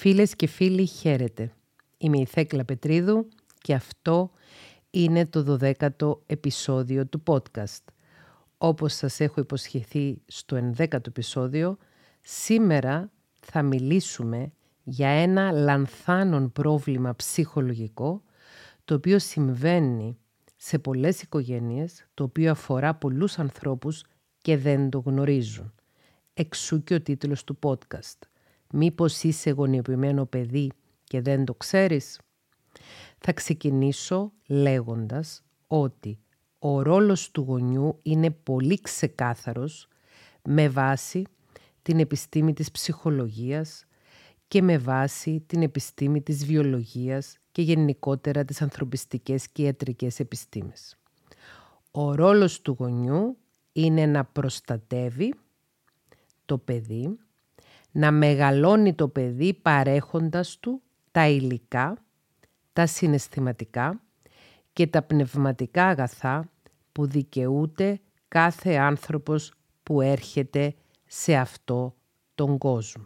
Φίλες και φίλοι, χαίρετε. Είμαι η Θέκλα Πετρίδου και αυτό είναι το 12ο επεισόδιο του podcast. Όπως σας έχω υποσχεθεί στο 11ο επεισόδιο, σήμερα θα μιλήσουμε για ένα λανθάνον πρόβλημα ψυχολογικό, το οποίο συμβαίνει σε πολλές οικογένειες, το οποίο αφορά πολλούς ανθρώπους και δεν το γνωρίζουν. Εξού και ο τίτλος του podcast – Μήπως είσαι γονιοποιημένο παιδί και δεν το ξέρεις; Θα ξεκινήσω λέγοντας ότι ο ρόλος του γονιού είναι πολύ ξεκάθαρος με βάση την επιστήμη της ψυχολογίας και με βάση την επιστήμη της βιολογίας και γενικότερα τις ανθρωπιστικές και ιατρικές επιστήμες. Ο ρόλος του γονιού είναι να προστατεύει το παιδί να μεγαλώνει το παιδί παρέχοντας του τα υλικά, τα συναισθηματικά και τα πνευματικά αγαθά που δικαιούται κάθε άνθρωπος που έρχεται σε αυτό τον κόσμο.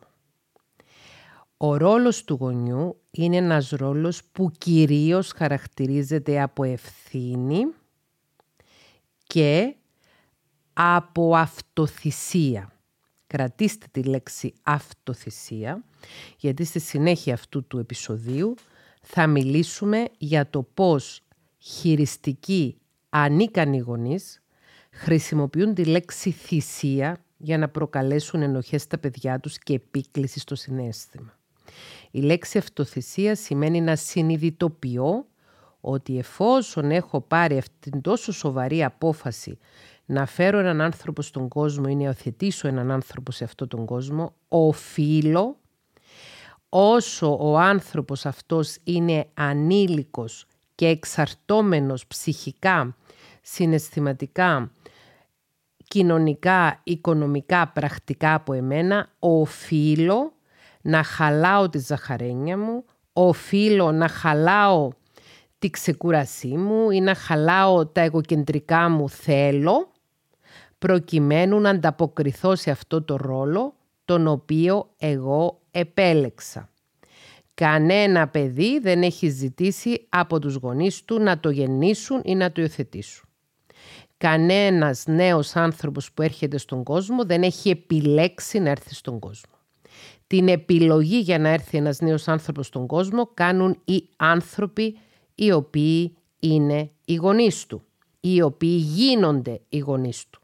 Ο ρόλος του γονιού είναι ένας ρόλος που κυρίως χαρακτηρίζεται από ευθύνη και από αυτοθυσία. Κρατήστε τη λέξη αυτοθυσία, γιατί στη συνέχεια αυτού του επεισοδίου θα μιλήσουμε για το πώς χειριστικοί ανίκανοι γονείς χρησιμοποιούν τη λέξη θυσία για να προκαλέσουν ενοχές στα παιδιά τους και επίκληση στο συνέστημα. Η λέξη αυτοθυσία σημαίνει να συνειδητοποιώ ότι εφόσον έχω πάρει αυτήν τόσο σοβαρή απόφαση να φέρω έναν άνθρωπο στον κόσμο ή να υιοθετήσω έναν άνθρωπο σε αυτόν τον κόσμο, οφείλω όσο ο άνθρωπος αυτός είναι ανήλικος και εξαρτώμενος ψυχικά, συναισθηματικά, κοινωνικά, οικονομικά, πρακτικά από εμένα, οφείλω να χαλάω τη ζαχαρένια μου, οφείλω να χαλάω τη ξεκούρασή μου ή να χαλάω τα εγωκεντρικά μου θέλω προκειμένου να ανταποκριθώ σε αυτό το ρόλο τον οποίο εγώ επέλεξα. Κανένα παιδί δεν έχει ζητήσει από τους γονείς του να το γεννήσουν ή να το υιοθετήσουν. Κανένας νέος άνθρωπος που έρχεται στον κόσμο δεν έχει επιλέξει να έρθει στον κόσμο. Την επιλογή για να έρθει ένας νέος άνθρωπος στον κόσμο κάνουν οι άνθρωποι οι οποίοι είναι οι γονείς του, οι οποίοι γίνονται οι γονείς του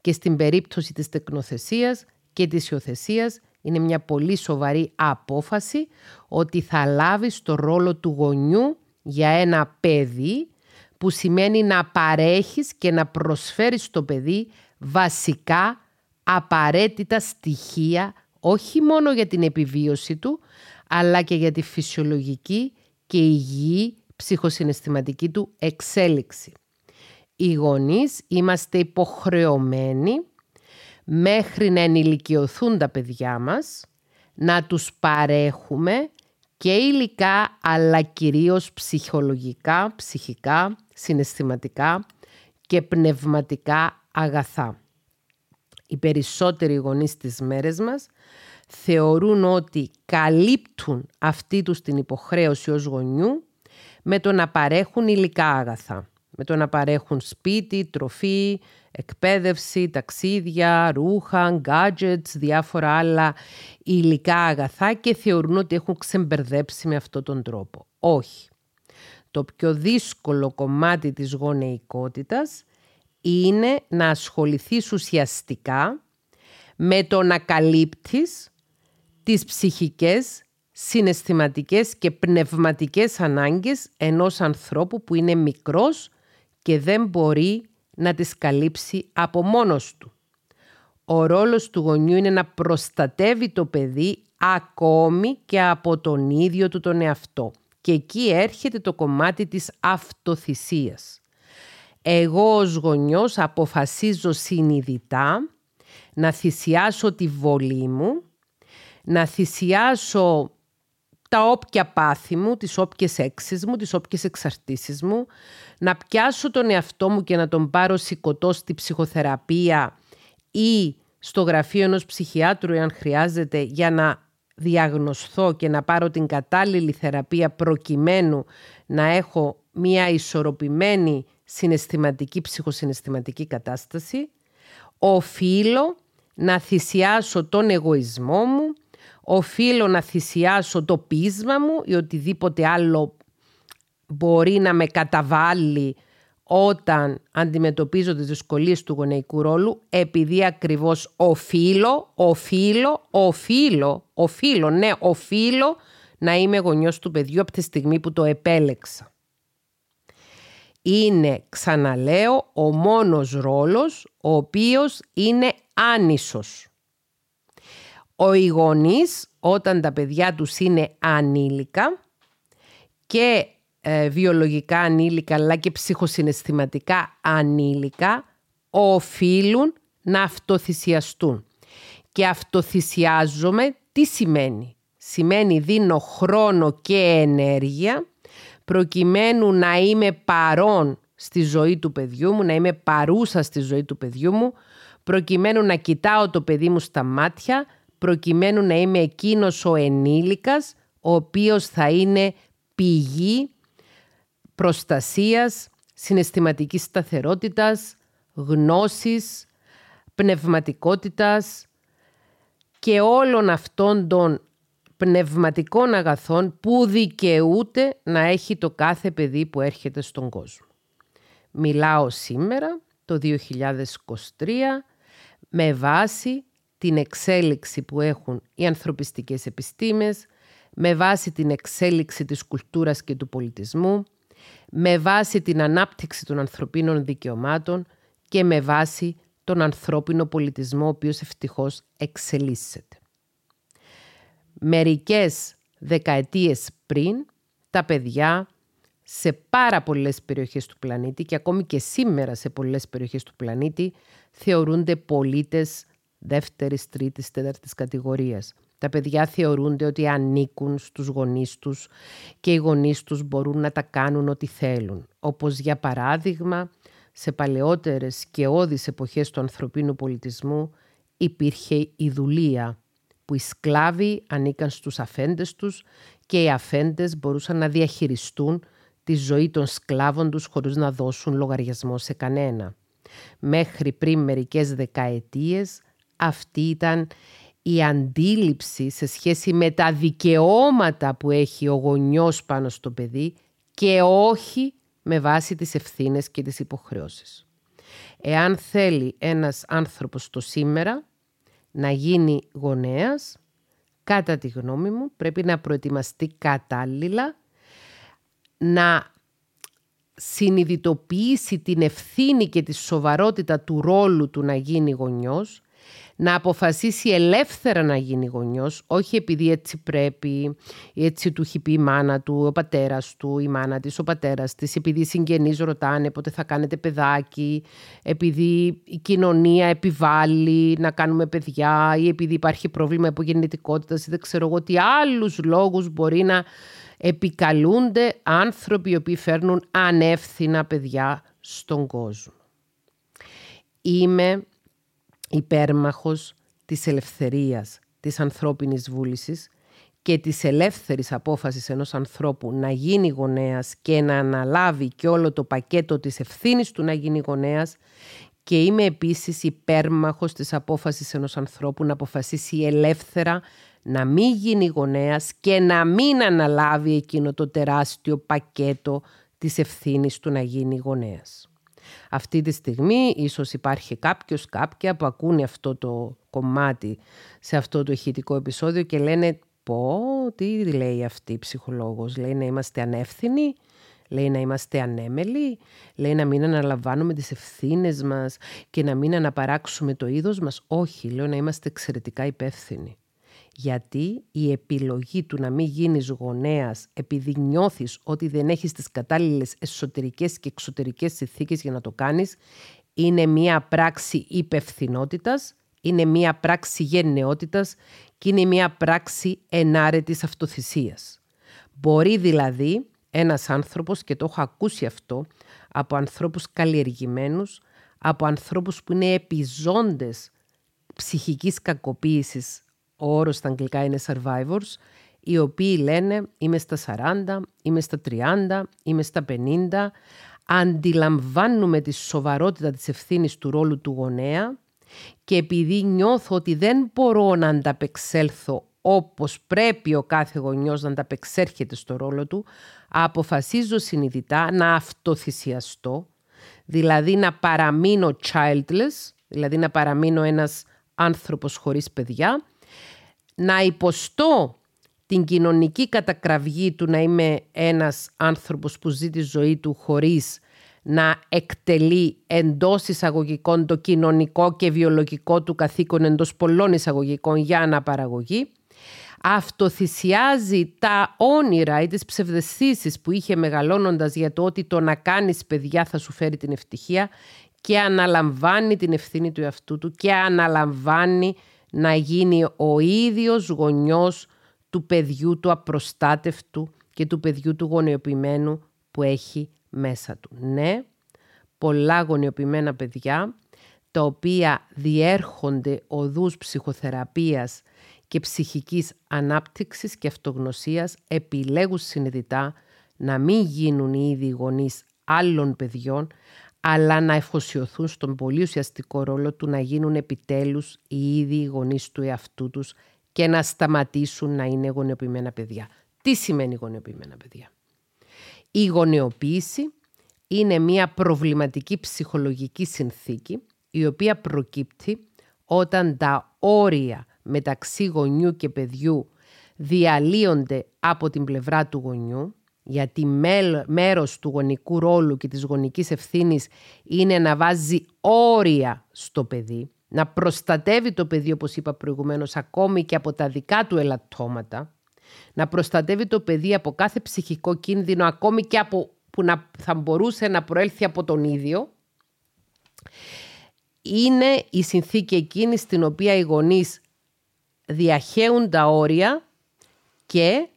και στην περίπτωση της τεκνοθεσίας και της υιοθεσίας είναι μια πολύ σοβαρή απόφαση ότι θα λάβεις το ρόλο του γονιού για ένα παιδί που σημαίνει να παρέχεις και να προσφέρεις στο παιδί βασικά απαραίτητα στοιχεία όχι μόνο για την επιβίωση του αλλά και για τη φυσιολογική και υγιή ψυχοσυναισθηματική του εξέλιξη οι γονείς είμαστε υποχρεωμένοι μέχρι να ενηλικιωθούν τα παιδιά μας να τους παρέχουμε και υλικά αλλά κυρίως ψυχολογικά, ψυχικά, συναισθηματικά και πνευματικά αγαθά. Οι περισσότεροι γονείς της μέρες μας θεωρούν ότι καλύπτουν αυτή τους την υποχρέωση ως γονιού με το να παρέχουν υλικά αγαθά με το να παρέχουν σπίτι, τροφή, εκπαίδευση, ταξίδια, ρούχα, gadgets, διάφορα άλλα υλικά αγαθά και θεωρούν ότι έχουν ξεμπερδέψει με αυτόν τον τρόπο. Όχι. Το πιο δύσκολο κομμάτι της γονεϊκότητας είναι να ασχοληθείς ουσιαστικά με το να καλύπτεις τις ψυχικές, συναισθηματικές και πνευματικές ανάγκες ενός ανθρώπου που είναι μικρός και δεν μπορεί να τις καλύψει από μόνος του. Ο ρόλος του γονιού είναι να προστατεύει το παιδί ακόμη και από τον ίδιο του τον εαυτό. Και εκεί έρχεται το κομμάτι της αυτοθυσίας. Εγώ ως γονιός αποφασίζω συνειδητά να θυσιάσω τη βολή μου, να θυσιάσω τα όποια πάθη μου, τις όποιες έξεις μου, τις όποιες εξαρτήσεις μου, να πιάσω τον εαυτό μου και να τον πάρω σηκωτό στη ψυχοθεραπεία ή στο γραφείο ενός ψυχιάτρου εάν χρειάζεται για να διαγνωστώ και να πάρω την κατάλληλη θεραπεία προκειμένου να έχω μια ισορροπημένη συναισθηματική, ψυχοσυναισθηματική κατάσταση, οφείλω να θυσιάσω τον εγωισμό μου, οφείλω να θυσιάσω το πείσμα μου ή οτιδήποτε άλλο μπορεί να με καταβάλει όταν αντιμετωπίζω τις δυσκολίες του γονεϊκού ρόλου, επειδή ακριβώς οφείλω, οφείλω, οφείλω, οφείλω, ναι, οφείλω να είμαι γονιός του παιδιού από τη στιγμή που το επέλεξα. Είναι, ξαναλέω, ο μόνος ρόλος ο οποίος είναι άνισος. Ο γονείς όταν τα παιδιά τους είναι ανήλικα και ε, βιολογικά ανήλικα αλλά και ψυχοσυναισθηματικά ανήλικα οφείλουν να αυτοθυσιαστούν. Και αυτοθυσιάζομαι τι σημαίνει; Σημαίνει δίνω χρόνο και ενέργεια προκειμένου να είμαι παρόν στη ζωή του παιδιού μου, να είμαι παρούσα στη ζωή του παιδιού μου, προκειμένου να κοιτάω το παιδί μου στα μάτια, προκειμένου να είμαι εκείνος ο ενήλικας, ο οποίος θα είναι πηγή προστασίας, συναισθηματικής σταθερότητας, γνώσης, πνευματικότητας και όλων αυτών των πνευματικών αγαθών που δικαιούται να έχει το κάθε παιδί που έρχεται στον κόσμο. Μιλάω σήμερα, το 2023, με βάση την εξέλιξη που έχουν οι ανθρωπιστικές επιστήμες, με βάση την εξέλιξη της κουλτούρας και του πολιτισμού, με βάση την ανάπτυξη των ανθρωπίνων δικαιωμάτων και με βάση τον ανθρώπινο πολιτισμό, ο οποίος ευτυχώς εξελίσσεται. Μερικές δεκαετίες πριν, τα παιδιά σε πάρα πολλές περιοχές του πλανήτη και ακόμη και σήμερα σε πολλές περιοχές του πλανήτη θεωρούνται πολίτες δεύτερης, τρίτης, τέταρτης κατηγορίας. Τα παιδιά θεωρούνται ότι ανήκουν στους γονείς τους και οι γονείς τους μπορούν να τα κάνουν ό,τι θέλουν. Όπως για παράδειγμα, σε παλαιότερες και όδεις εποχές του ανθρωπίνου πολιτισμού υπήρχε η δουλεία, που οι σκλάβοι ανήκαν στους αφέντες τους και οι αφέντες μπορούσαν να διαχειριστούν τη ζωή των σκλάβων τους χωρίς να δώσουν λογαριασμό σε κανένα. Μέχρι πριν μερικές δεκαετίες αυτή ήταν η αντίληψη σε σχέση με τα δικαιώματα που έχει ο γονιός πάνω στο παιδί και όχι με βάση τις ευθύνες και τις υποχρεώσεις. Εάν θέλει ένας άνθρωπος το σήμερα να γίνει γονέας, κατά τη γνώμη μου πρέπει να προετοιμαστεί κατάλληλα, να συνειδητοποιήσει την ευθύνη και τη σοβαρότητα του ρόλου του να γίνει γονιός, να αποφασίσει ελεύθερα να γίνει γονιός, όχι επειδή έτσι πρέπει, έτσι του έχει πει η μάνα του, ο πατέρας του, η μάνα της, ο πατέρας της, επειδή οι συγγενείς ρωτάνε πότε θα κάνετε παιδάκι, επειδή η κοινωνία επιβάλλει να κάνουμε παιδιά ή επειδή υπάρχει πρόβλημα υπογεννητικότητας ή δεν ξέρω εγώ τι άλλους λόγους μπορεί να επικαλούνται άνθρωποι οι οποίοι φέρνουν ανεύθυνα παιδιά στον κόσμο. Είμαι υπέρμαχος της ελευθερίας, της ανθρώπινης βούλησης και της ελεύθερης απόφασης ενός ανθρώπου να γίνει γονέας και να αναλάβει και όλο το πακέτο της ευθύνης του να γίνει γονέας και είμαι επίσης υπέρμαχος της απόφασης ενός ανθρώπου να αποφασίσει ελεύθερα να μην γίνει γονέας και να μην αναλάβει εκείνο το τεράστιο πακέτο της ευθύνης του να γίνει γονέας. Αυτή τη στιγμή ίσως υπάρχει κάποιος, κάποια που ακούνε αυτό το κομμάτι σε αυτό το ηχητικό επεισόδιο και λένε πω, τι λέει αυτή η ψυχολόγος, λέει να είμαστε ανεύθυνοι, λέει να είμαστε ανέμελοι, λέει να μην αναλαμβάνουμε τις ευθύνες μας και να μην αναπαράξουμε το είδος μας. Όχι, λέω να είμαστε εξαιρετικά υπεύθυνοι. Γιατί η επιλογή του να μην γίνεις γονέας επειδή νιώθεις ότι δεν έχεις τις κατάλληλες εσωτερικές και εξωτερικές συνθήκες για να το κάνεις είναι μία πράξη υπευθυνότητας, είναι μία πράξη γενναιότητας και είναι μία πράξη ενάρετης αυτοθυσίας. Μπορεί δηλαδή ένας άνθρωπος, και το έχω ακούσει αυτό, από ανθρώπους καλλιεργημένους, από ανθρώπους που είναι επιζώντες ψυχικής κακοποίησης ο όρος στα αγγλικά είναι survivors, οι οποίοι λένε είμαι στα 40, είμαι στα 30, είμαι στα 50, αντιλαμβάνουμε τη σοβαρότητα της ευθύνης του ρόλου του γονέα και επειδή νιώθω ότι δεν μπορώ να ανταπεξέλθω όπως πρέπει ο κάθε γονιός να ανταπεξέρχεται στο ρόλο του, αποφασίζω συνειδητά να αυτοθυσιαστώ, δηλαδή να παραμείνω childless, δηλαδή να παραμείνω ένας άνθρωπος χωρίς παιδιά, να υποστώ την κοινωνική κατακραυγή του να είμαι ένας άνθρωπος που ζει τη ζωή του χωρίς να εκτελεί εντός εισαγωγικών το κοινωνικό και βιολογικό του καθήκον εντός πολλών εισαγωγικών για αναπαραγωγή. Αυτοθυσιάζει τα όνειρα ή τις ψευδεστήσεις που είχε μεγαλώνοντας για το ότι το να κάνεις παιδιά θα σου φέρει την ευτυχία και αναλαμβάνει την ευθύνη του εαυτού του και αναλαμβάνει να γίνει ο ίδιος γονιός του παιδιού του απροστάτευτου και του παιδιού του γονεοποιημένου που έχει μέσα του. Ναι, πολλά γονεοποιημένα παιδιά τα οποία διέρχονται οδούς ψυχοθεραπείας και ψυχικής ανάπτυξης και αυτογνωσίας επιλέγουν συνειδητά να μην γίνουν οι ίδιοι γονείς άλλων παιδιών, αλλά να εφοσιωθούν στον πολύ ουσιαστικό ρόλο του να γίνουν επιτέλους οι ίδιοι γονείς του εαυτού τους και να σταματήσουν να είναι γονεοποιημένα παιδιά. Τι σημαίνει γονεοποιημένα παιδιά; Η γονεοποίηση είναι μια προβληματική ψυχολογική συνθήκη η οποία προκύπτει όταν τα όρια μεταξύ γονιού και παιδιού διαλύονται από την πλευρά του γονιού γιατί μέρος του γονικού ρόλου και της γονικής ευθύνης είναι να βάζει όρια στο παιδί να προστατεύει το παιδί, όπως είπα προηγουμένως, ακόμη και από τα δικά του ελαττώματα, να προστατεύει το παιδί από κάθε ψυχικό κίνδυνο, ακόμη και από που να, θα μπορούσε να προέλθει από τον ίδιο, είναι η συνθήκη εκείνη στην οποία οι γονείς διαχέουν τα όρια και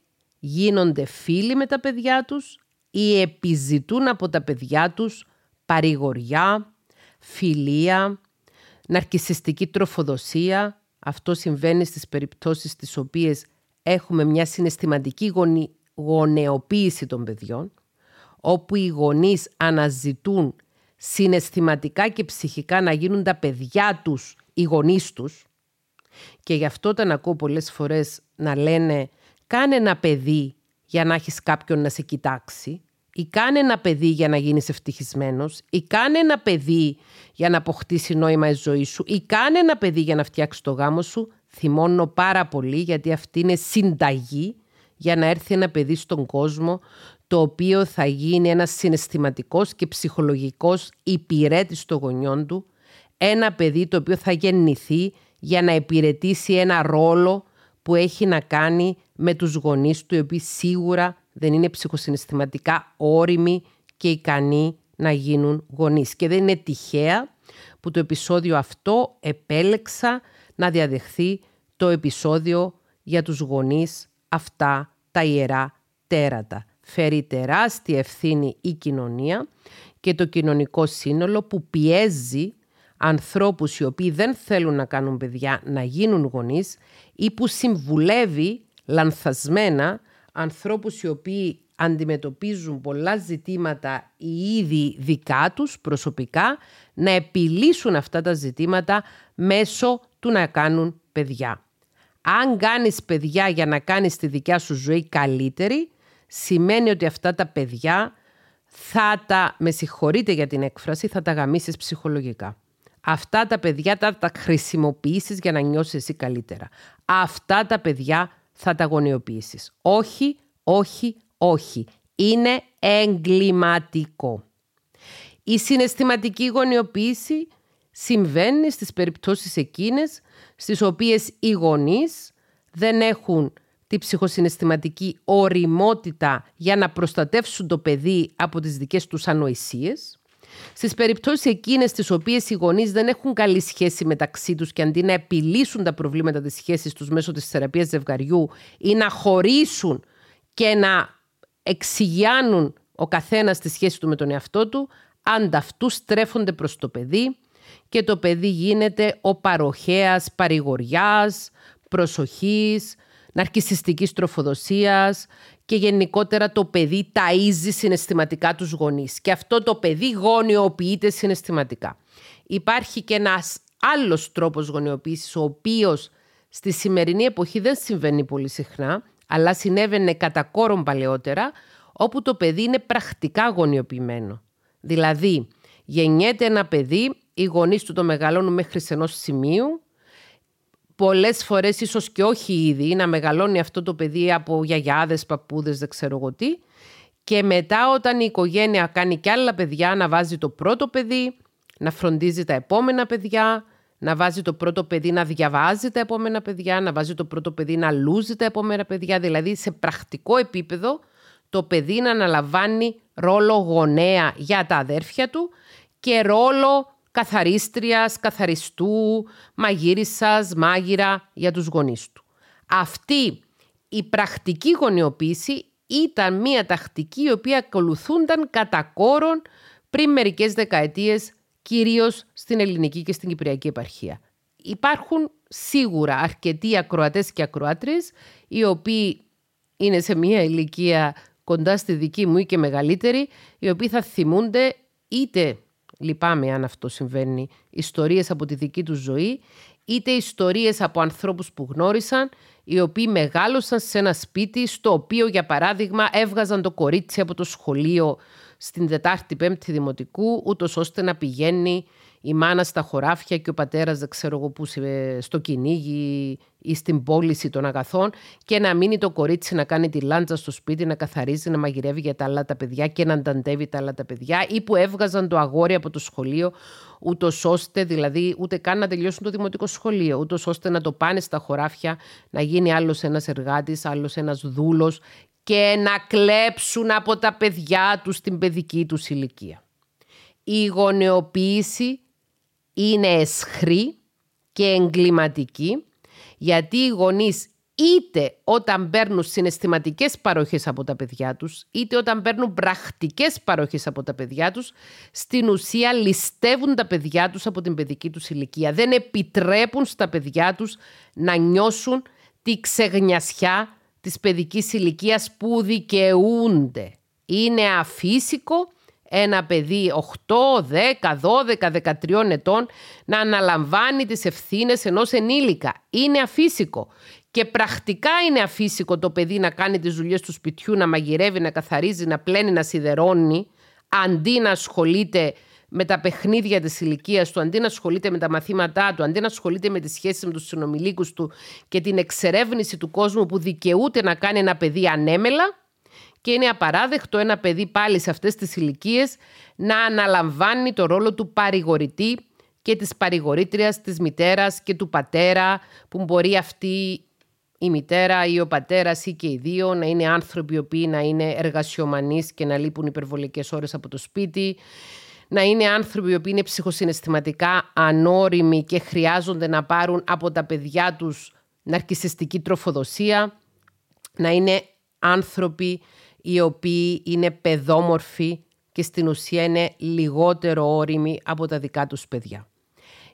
γίνονται φίλοι με τα παιδιά τους ή επιζητούν από τα παιδιά τους παρηγοριά, φιλία, ναρκισιστική τροφοδοσία. Αυτό συμβαίνει στις περιπτώσεις στις οποίες έχουμε μια συναισθηματική γονι... γονεοποίηση των παιδιών, όπου οι γονείς αναζητούν συναισθηματικά και ψυχικά να γίνουν τα παιδιά τους οι γονείς τους. Και γι' αυτό όταν ακούω πολλές φορές να λένε κάνε ένα παιδί για να έχεις κάποιον να σε κοιτάξει ή κάνε ένα παιδί για να γίνεις ευτυχισμένος ή κάνε ένα παιδί για να αποκτήσει νόημα η ζωή σου ή κάνε ένα παιδί για να φτιάξει το γάμο σου, θυμώνω πάρα πολύ γιατί αυτή είναι συνταγή για να έρθει ένα παιδί στον κόσμο το οποίο θα γίνει ένας συναισθηματικός και ψυχολογικός υπηρέτης των γονιών του, ένα παιδί το οποίο θα γεννηθεί για να υπηρετήσει ένα ρόλο που έχει να κάνει με τους γονείς του, οι οποίοι σίγουρα δεν είναι ψυχοσυναισθηματικά όριμοι και ικανοί να γίνουν γονείς. Και δεν είναι τυχαία που το επεισόδιο αυτό επέλεξα να διαδεχθεί το επεισόδιο για τους γονείς αυτά τα ιερά τέρατα. Φέρει τεράστια ευθύνη η κοινωνία και το κοινωνικό σύνολο που πιέζει ανθρώπους οι οποίοι δεν θέλουν να κάνουν παιδιά να γίνουν γονείς ή που συμβουλεύει λανθασμένα ανθρώπους οι οποίοι αντιμετωπίζουν πολλά ζητήματα οι ήδη δικά τους προσωπικά να επιλύσουν αυτά τα ζητήματα μέσω του να κάνουν παιδιά. Αν κάνεις παιδιά για να κάνεις τη δικιά σου ζωή καλύτερη, σημαίνει ότι αυτά τα παιδιά θα τα, με συγχωρείτε για την έκφραση, θα τα γαμίσεις ψυχολογικά. Αυτά τα παιδιά θα τα χρησιμοποιήσεις για να νιώσεις εσύ καλύτερα. Αυτά τα παιδιά θα τα γονιοποιήσεις. Όχι, όχι, όχι. Είναι εγκληματικό. Η συναισθηματική γονιοποίηση συμβαίνει στις περιπτώσεις εκείνες στις οποίες οι γονείς δεν έχουν τη ψυχοσυναισθηματική οριμότητα για να προστατεύσουν το παιδί από τις δικές τους ανοησίες Στις περιπτώσεις εκείνες τις οποίες οι γονείς δεν έχουν καλή σχέση μεταξύ τους και αντί να επιλύσουν τα προβλήματα της σχέσης τους μέσω της θεραπείας ζευγαριού ή να χωρίσουν και να εξηγιάνουν ο καθένας τη σχέση του με τον εαυτό του, ανταυτού στρέφονται προς το παιδί και το παιδί γίνεται ο παροχέας παρηγοριάς προσοχής, ναρκισιστικής τροφοδοσίας και γενικότερα το παιδί ταΐζει συναισθηματικά τους γονείς. Και αυτό το παιδί γονιοποιείται συναισθηματικά. Υπάρχει και ένας άλλος τρόπος γονιοποίησης, ο οποίος στη σημερινή εποχή δεν συμβαίνει πολύ συχνά, αλλά συνέβαινε κατά κόρον παλαιότερα, όπου το παιδί είναι πρακτικά γονιοποιημένο. Δηλαδή, γεννιέται ένα παιδί, οι γονείς του το μεγαλώνουν μέχρι σε ενός σημείου, πολλές φορές ίσως και όχι ήδη, να μεγαλώνει αυτό το παιδί από γιαγιάδες, παππούδες, δεν ξέρω εγώ τι, και μετά όταν η οικογένεια κάνει κι άλλα παιδιά, να βάζει το πρώτο παιδί, να φροντίζει τα επόμενα παιδιά, να βάζει το πρώτο παιδί να διαβάζει τα επόμενα παιδιά, να βάζει το πρώτο παιδί να λούζει τα επόμενα παιδιά, δηλαδή σε πρακτικό επίπεδο το παιδί να αναλαμβάνει ρόλο γονέα για τα αδέρφια του και ρόλο καθαρίστριας, καθαριστού, μαγείρισας, μάγειρα για τους γονείς του. Αυτή η πρακτική γονιοποίηση ήταν μια τακτική η οποία ακολουθούνταν κατά κόρον πριν μερικές δεκαετίες κυρίως στην ελληνική και στην κυπριακή επαρχία. Υπάρχουν σίγουρα αρκετοί ακροατές και ακροάτρες οι οποίοι είναι σε μια ηλικία κοντά στη δική μου ή και μεγαλύτερη, οι οποίοι θα θυμούνται είτε, λυπάμαι αν αυτό συμβαίνει, ιστορίες από τη δική τους ζωή, είτε ιστορίες από ανθρώπους που γνώρισαν, οι οποίοι μεγάλωσαν σε ένα σπίτι στο οποίο, για παράδειγμα, έβγαζαν το κορίτσι από το σχολείο στην Τετάρτη Πέμπτη Δημοτικού, ούτως ώστε να πηγαίνει η μάνα στα χωράφια και ο πατέρας δεν ξέρω εγώ που στο κυνήγι ή στην πώληση των αγαθών και να μείνει το κορίτσι να κάνει τη λάντζα στο σπίτι, να καθαρίζει, να μαγειρεύει για τα άλλα τα παιδιά και να ανταντεύει τα άλλα τα παιδιά ή που έβγαζαν το αγόρι από το σχολείο ούτως ώστε δηλαδή ούτε καν να τελειώσουν το δημοτικό σχολείο, ούτως ώστε να το πάνε στα χωράφια, να γίνει άλλος ένας εργάτης, άλλος ένας δούλος και να κλέψουν από τα παιδιά τους την παιδική τους ηλικία. Η γονεοποίηση είναι εσχρή και εγκληματική γιατί οι γονείς είτε όταν παίρνουν συναισθηματικές παροχές από τα παιδιά τους, είτε όταν παίρνουν πρακτικές παροχές από τα παιδιά τους, στην ουσία ληστεύουν τα παιδιά τους από την παιδική τους ηλικία. Δεν επιτρέπουν στα παιδιά τους να νιώσουν τη ξεγνιασιά της παιδικής ηλικίας που δικαιούνται. Είναι αφύσικο ένα παιδί 8, 10, 12, 13 ετών να αναλαμβάνει τις ευθύνες ενός ενήλικα. Είναι αφύσικο. Και πρακτικά είναι αφύσικο το παιδί να κάνει τις δουλειές του σπιτιού, να μαγειρεύει, να καθαρίζει, να πλένει, να σιδερώνει, αντί να ασχολείται με τα παιχνίδια της ηλικίας του, αντί να ασχολείται με τα μαθήματά του, αντί να ασχολείται με τις σχέσεις με τους συνομιλίκους του και την εξερεύνηση του κόσμου που δικαιούται να κάνει ένα παιδί ανέμελα και είναι απαράδεκτο ένα παιδί πάλι σε αυτές τις ηλικίες να αναλαμβάνει το ρόλο του παρηγορητή και της παρηγορήτριας της μητέρας και του πατέρα που μπορεί αυτή η μητέρα ή ο πατέρας ή και οι δύο να είναι άνθρωποι οι οποίοι να είναι εργασιομανείς και να λείπουν υπερβολικές ώρες από το σπίτι να είναι άνθρωποι οι οποίοι είναι ψυχοσυναισθηματικά ανώριμοι και χρειάζονται να πάρουν από τα παιδιά τους ναρκισιστική τροφοδοσία, να είναι άνθρωποι οι οποίοι είναι παιδόμορφοι και στην ουσία είναι λιγότερο όριμοι από τα δικά τους παιδιά.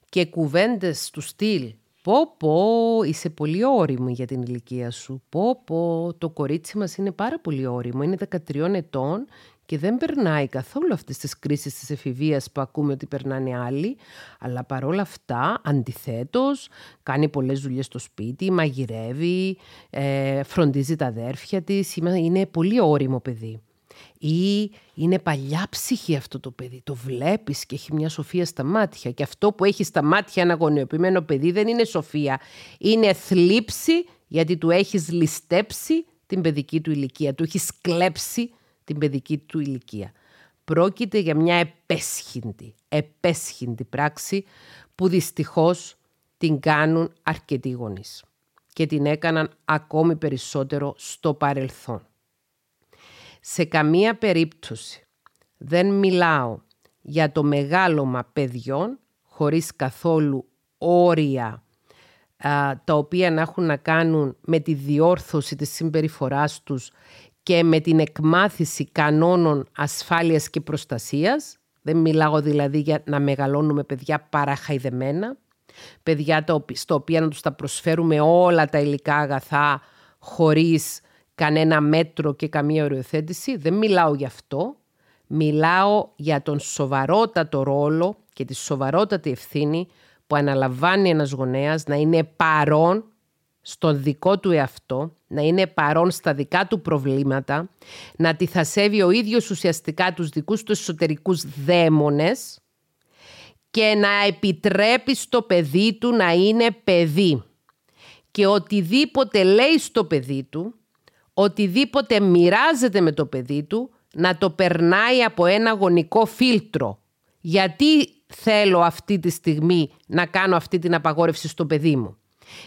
Και κουβέντες του στυλ «Πω πω, είσαι πολύ όριμη για την ηλικία σου. Πω πω, το κορίτσι μας είναι πάρα πολύ όριμο. Είναι 13 ετών και δεν περνάει καθόλου αυτές τις κρίσεις της εφηβείας που ακούμε ότι περνάνε άλλοι, αλλά παρόλα αυτά, αντιθέτως, κάνει πολλές δουλειές στο σπίτι, μαγειρεύει, ε, φροντίζει τα αδέρφια της, είναι πολύ όριμο παιδί. Ή είναι παλιά ψυχή αυτό το παιδί, το βλέπεις και έχει μια σοφία στα μάτια και αυτό που έχει στα μάτια ένα γονιοποιημένο παιδί δεν είναι σοφία, είναι θλίψη γιατί του έχεις ληστέψει την παιδική του ηλικία, του έχεις κλέψει την παιδική του ηλικία. Πρόκειται για μια επέσχυντη, επέσχυντη πράξη που δυστυχώς την κάνουν αρκετοί γονείς και την έκαναν ακόμη περισσότερο στο παρελθόν. Σε καμία περίπτωση δεν μιλάω για το μεγάλωμα παιδιών χωρίς καθόλου όρια τα οποία να έχουν να κάνουν με τη διόρθωση της συμπεριφοράς τους και με την εκμάθηση κανόνων ασφάλειας και προστασίας. Δεν μιλάω δηλαδή για να μεγαλώνουμε παιδιά παραχαϊδεμένα, παιδιά στα οποία να τους τα προσφέρουμε όλα τα υλικά αγαθά χωρίς κανένα μέτρο και καμία οριοθέτηση. Δεν μιλάω γι' αυτό. Μιλάω για τον σοβαρότατο ρόλο και τη σοβαρότατη ευθύνη που αναλαμβάνει ένας γονέας να είναι παρόν στον δικό του εαυτό, να είναι παρόν στα δικά του προβλήματα, να τυθασεύει ο ίδιος ουσιαστικά τους δικούς του εσωτερικούς δαίμονες και να επιτρέπει στο παιδί του να είναι παιδί. Και οτιδήποτε λέει στο παιδί του, οτιδήποτε μοιράζεται με το παιδί του, να το περνάει από ένα γονικό φίλτρο. Γιατί θέλω αυτή τη στιγμή να κάνω αυτή την απαγόρευση στο παιδί μου;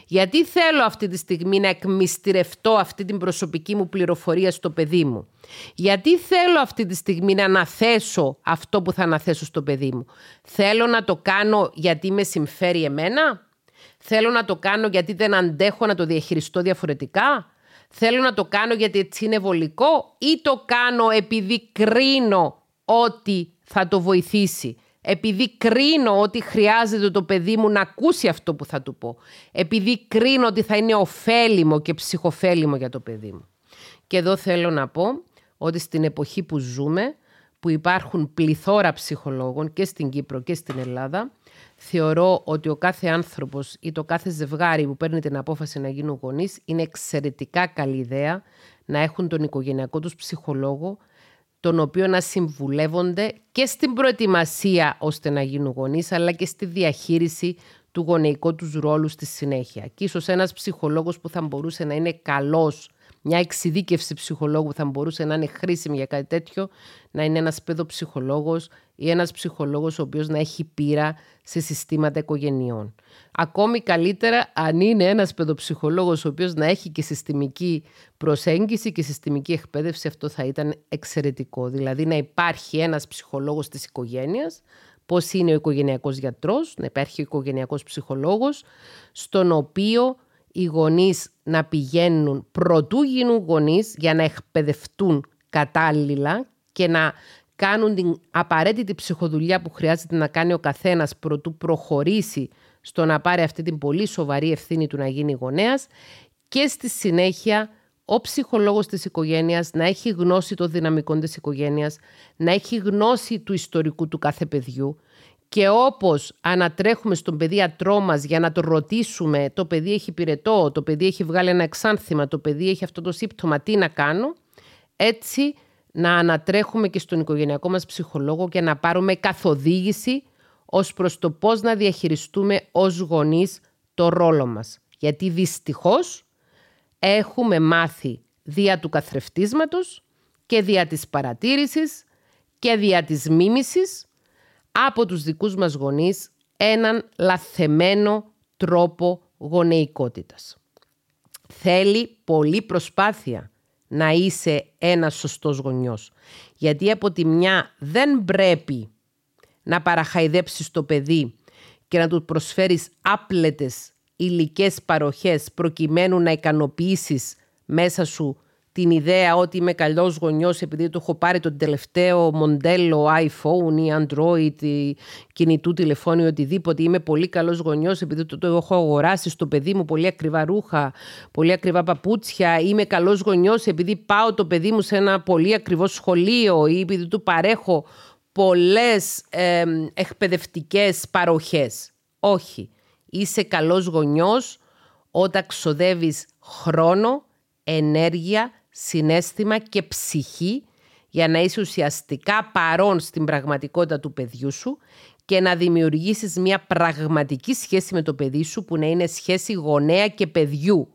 Γιατί θέλω αυτή τη στιγμή να εκμυστηρευτώ αυτή την προσωπική μου πληροφορία στο παιδί μου; Γιατί θέλω αυτή τη στιγμή να αναθέσω αυτό που θα αναθέσω στο παιδί μου; Θέλω να το κάνω γιατί με συμφέρει εμένα; Θέλω να το κάνω γιατί δεν αντέχω να το διαχειριστώ διαφορετικά; Θέλω να το κάνω γιατί έτσι είναι βολικό; Ή το κάνω επειδή κρίνω ότι θα το βοηθήσει; Επειδή κρίνω ότι χρειάζεται το παιδί μου να ακούσει αυτό που θα του πω, επειδή κρίνω ότι θα είναι ωφέλιμο και ψυχοφέλιμο για το παιδί μου. Και εδώ θέλω να πω ότι στην εποχή που ζούμε, που υπάρχουν πληθώρα ψυχολόγων και στην Κύπρο και στην Ελλάδα, θεωρώ ότι ο κάθε άνθρωπος ή το κάθε ζευγάρι που παίρνει την απόφαση να γίνουν γονείς είναι εξαιρετικά καλή ιδέα να έχουν τον οικογενειακό τους ψυχολόγο τον οποίο να συμβουλεύονται και στην προετοιμασία ώστε να γίνουν γονείς, αλλά και στη διαχείριση του γονεϊκού τους ρόλου στη συνέχεια. Και ίσως ένας ψυχολόγος που θα μπορούσε να είναι καλός μια εξειδίκευση ψυχολόγου θα μπορούσε να είναι χρήσιμη για κάτι τέτοιο, να είναι ένας παιδοψυχολόγος ή ένας ψυχολόγος ο οποίος να έχει πείρα σε συστήματα οικογενειών. Ακόμη καλύτερα αν είναι ένας παιδοψυχολόγος ο οποίος να έχει και συστημική προσέγγιση και συστημική εκπαίδευση, αυτό θα ήταν εξαιρετικό. Δηλαδή να υπάρχει ένας ψυχολόγος της οικογένειας, πώς είναι ο οικογενειακός γιατρός, να υπάρχει ο οικογενειακός ψυχολόγος, στον οποίο οι γονείς να πηγαίνουν προτού γίνουν γονείς για να εκπαιδευτούν κατάλληλα και να κάνουν την απαραίτητη ψυχοδουλειά που χρειάζεται να κάνει ο καθένας προτού προχωρήσει στο να πάρει αυτή την πολύ σοβαρή ευθύνη του να γίνει γονέας και στη συνέχεια ο ψυχολόγος της οικογένειας να έχει γνώση των δυναμικών της οικογένειας, να έχει γνώση του ιστορικού του κάθε παιδιού και όπως ανατρέχουμε στον παιδιατρό μας για να το ρωτήσουμε το παιδί έχει πυρετό, το παιδί έχει βγάλει ένα εξάνθημα, το παιδί έχει αυτό το σύμπτωμα, τι να κάνω, έτσι να ανατρέχουμε και στον οικογενειακό μας ψυχολόγο και να πάρουμε καθοδήγηση ως προς το πώς να διαχειριστούμε ως γονείς το ρόλο μας. Γιατί δυστυχώς έχουμε μάθει δια του καθρεφτίσματος και δια της παρατήρησης και δια της μίμησης από τους δικούς μας γονείς έναν λαθεμένο τρόπο γονεϊκότητας. Θέλει πολλή προσπάθεια να είσαι ένας σωστός γονιός. Γιατί από τη μια δεν πρέπει να παραχαϊδέψεις το παιδί και να του προσφέρεις άπλετες υλικές παροχές προκειμένου να ικανοποιήσεις μέσα σου την ιδέα ότι είμαι καλός γονιός επειδή το έχω πάρει το τελευταίο μοντέλο iPhone ή Android ή κινητού τηλεφώνου ή οτιδήποτε. Είμαι πολύ καλός γονιός επειδή το, το έχω αγοράσει στο παιδί μου πολύ ακριβά ρούχα, πολύ ακριβά παπούτσια. Είμαι καλός γονιός επειδή πάω το παιδί μου σε ένα πολύ ακριβό σχολείο ή επειδή του παρέχω πολλές ε, εκπαιδευτικές παροχές. Όχι. Είσαι καλός γονιός όταν ξοδεύεις χρόνο, ενέργεια συνέστημα και ψυχή για να είσαι ουσιαστικά παρόν στην πραγματικότητα του παιδιού σου και να δημιουργήσεις μια πραγματική σχέση με το παιδί σου που να είναι σχέση γονέα και παιδιού.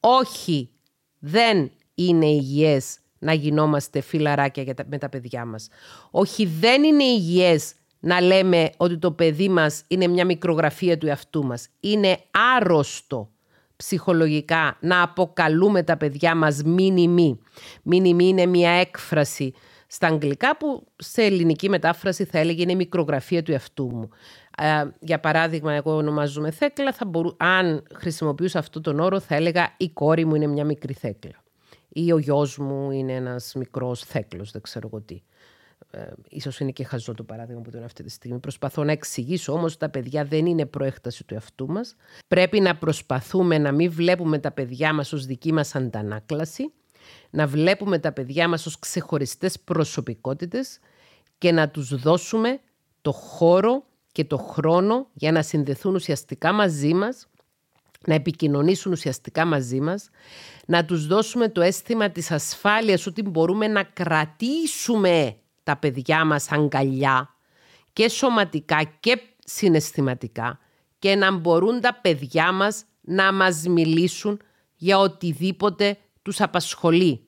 Όχι, δεν είναι υγιές να γινόμαστε φιλαράκια με τα παιδιά μας. Όχι, δεν είναι υγιές να λέμε ότι το παιδί μας είναι μια μικρογραφία του εαυτού μας. Είναι άρρωστο ψυχολογικά να αποκαλούμε τα παιδιά μας μήνυμη. Μήνυμη είναι μια έκφραση στα αγγλικά που σε ελληνική μετάφραση θα έλεγε είναι μικρογραφία του εαυτού μου. Ε, για παράδειγμα, εγώ ονομάζομαι Θέκλα, θα μπορού, αν χρησιμοποιούσα αυτόν τον όρο θα έλεγα η κόρη μου είναι μια μικρή Θέκλα. Ή ο γιος μου είναι ένας μικρός Θέκλος, δεν ξέρω εγώ τι. Ε, ίσως είναι και χαζό το παράδειγμα που δίνω αυτή τη στιγμή. Προσπαθώ να εξηγήσω όμως ότι τα παιδιά δεν είναι προέκταση του εαυτού μας. Πρέπει να προσπαθούμε να μην βλέπουμε τα παιδιά μας ως δική μας αντανάκλαση, να βλέπουμε τα παιδιά μας ως ξεχωριστές προσωπικότητες και να τους δώσουμε το χώρο και το χρόνο για να συνδεθούν ουσιαστικά μαζί μας, να επικοινωνήσουν ουσιαστικά μαζί μας, να τους δώσουμε το αίσθημα της ασφάλειας ότι μπορούμε να κρατήσουμε τα παιδιά μας αγκαλιά και σωματικά και συναισθηματικά και να μπορούν τα παιδιά μας να μας μιλήσουν για οτιδήποτε τους απασχολεί.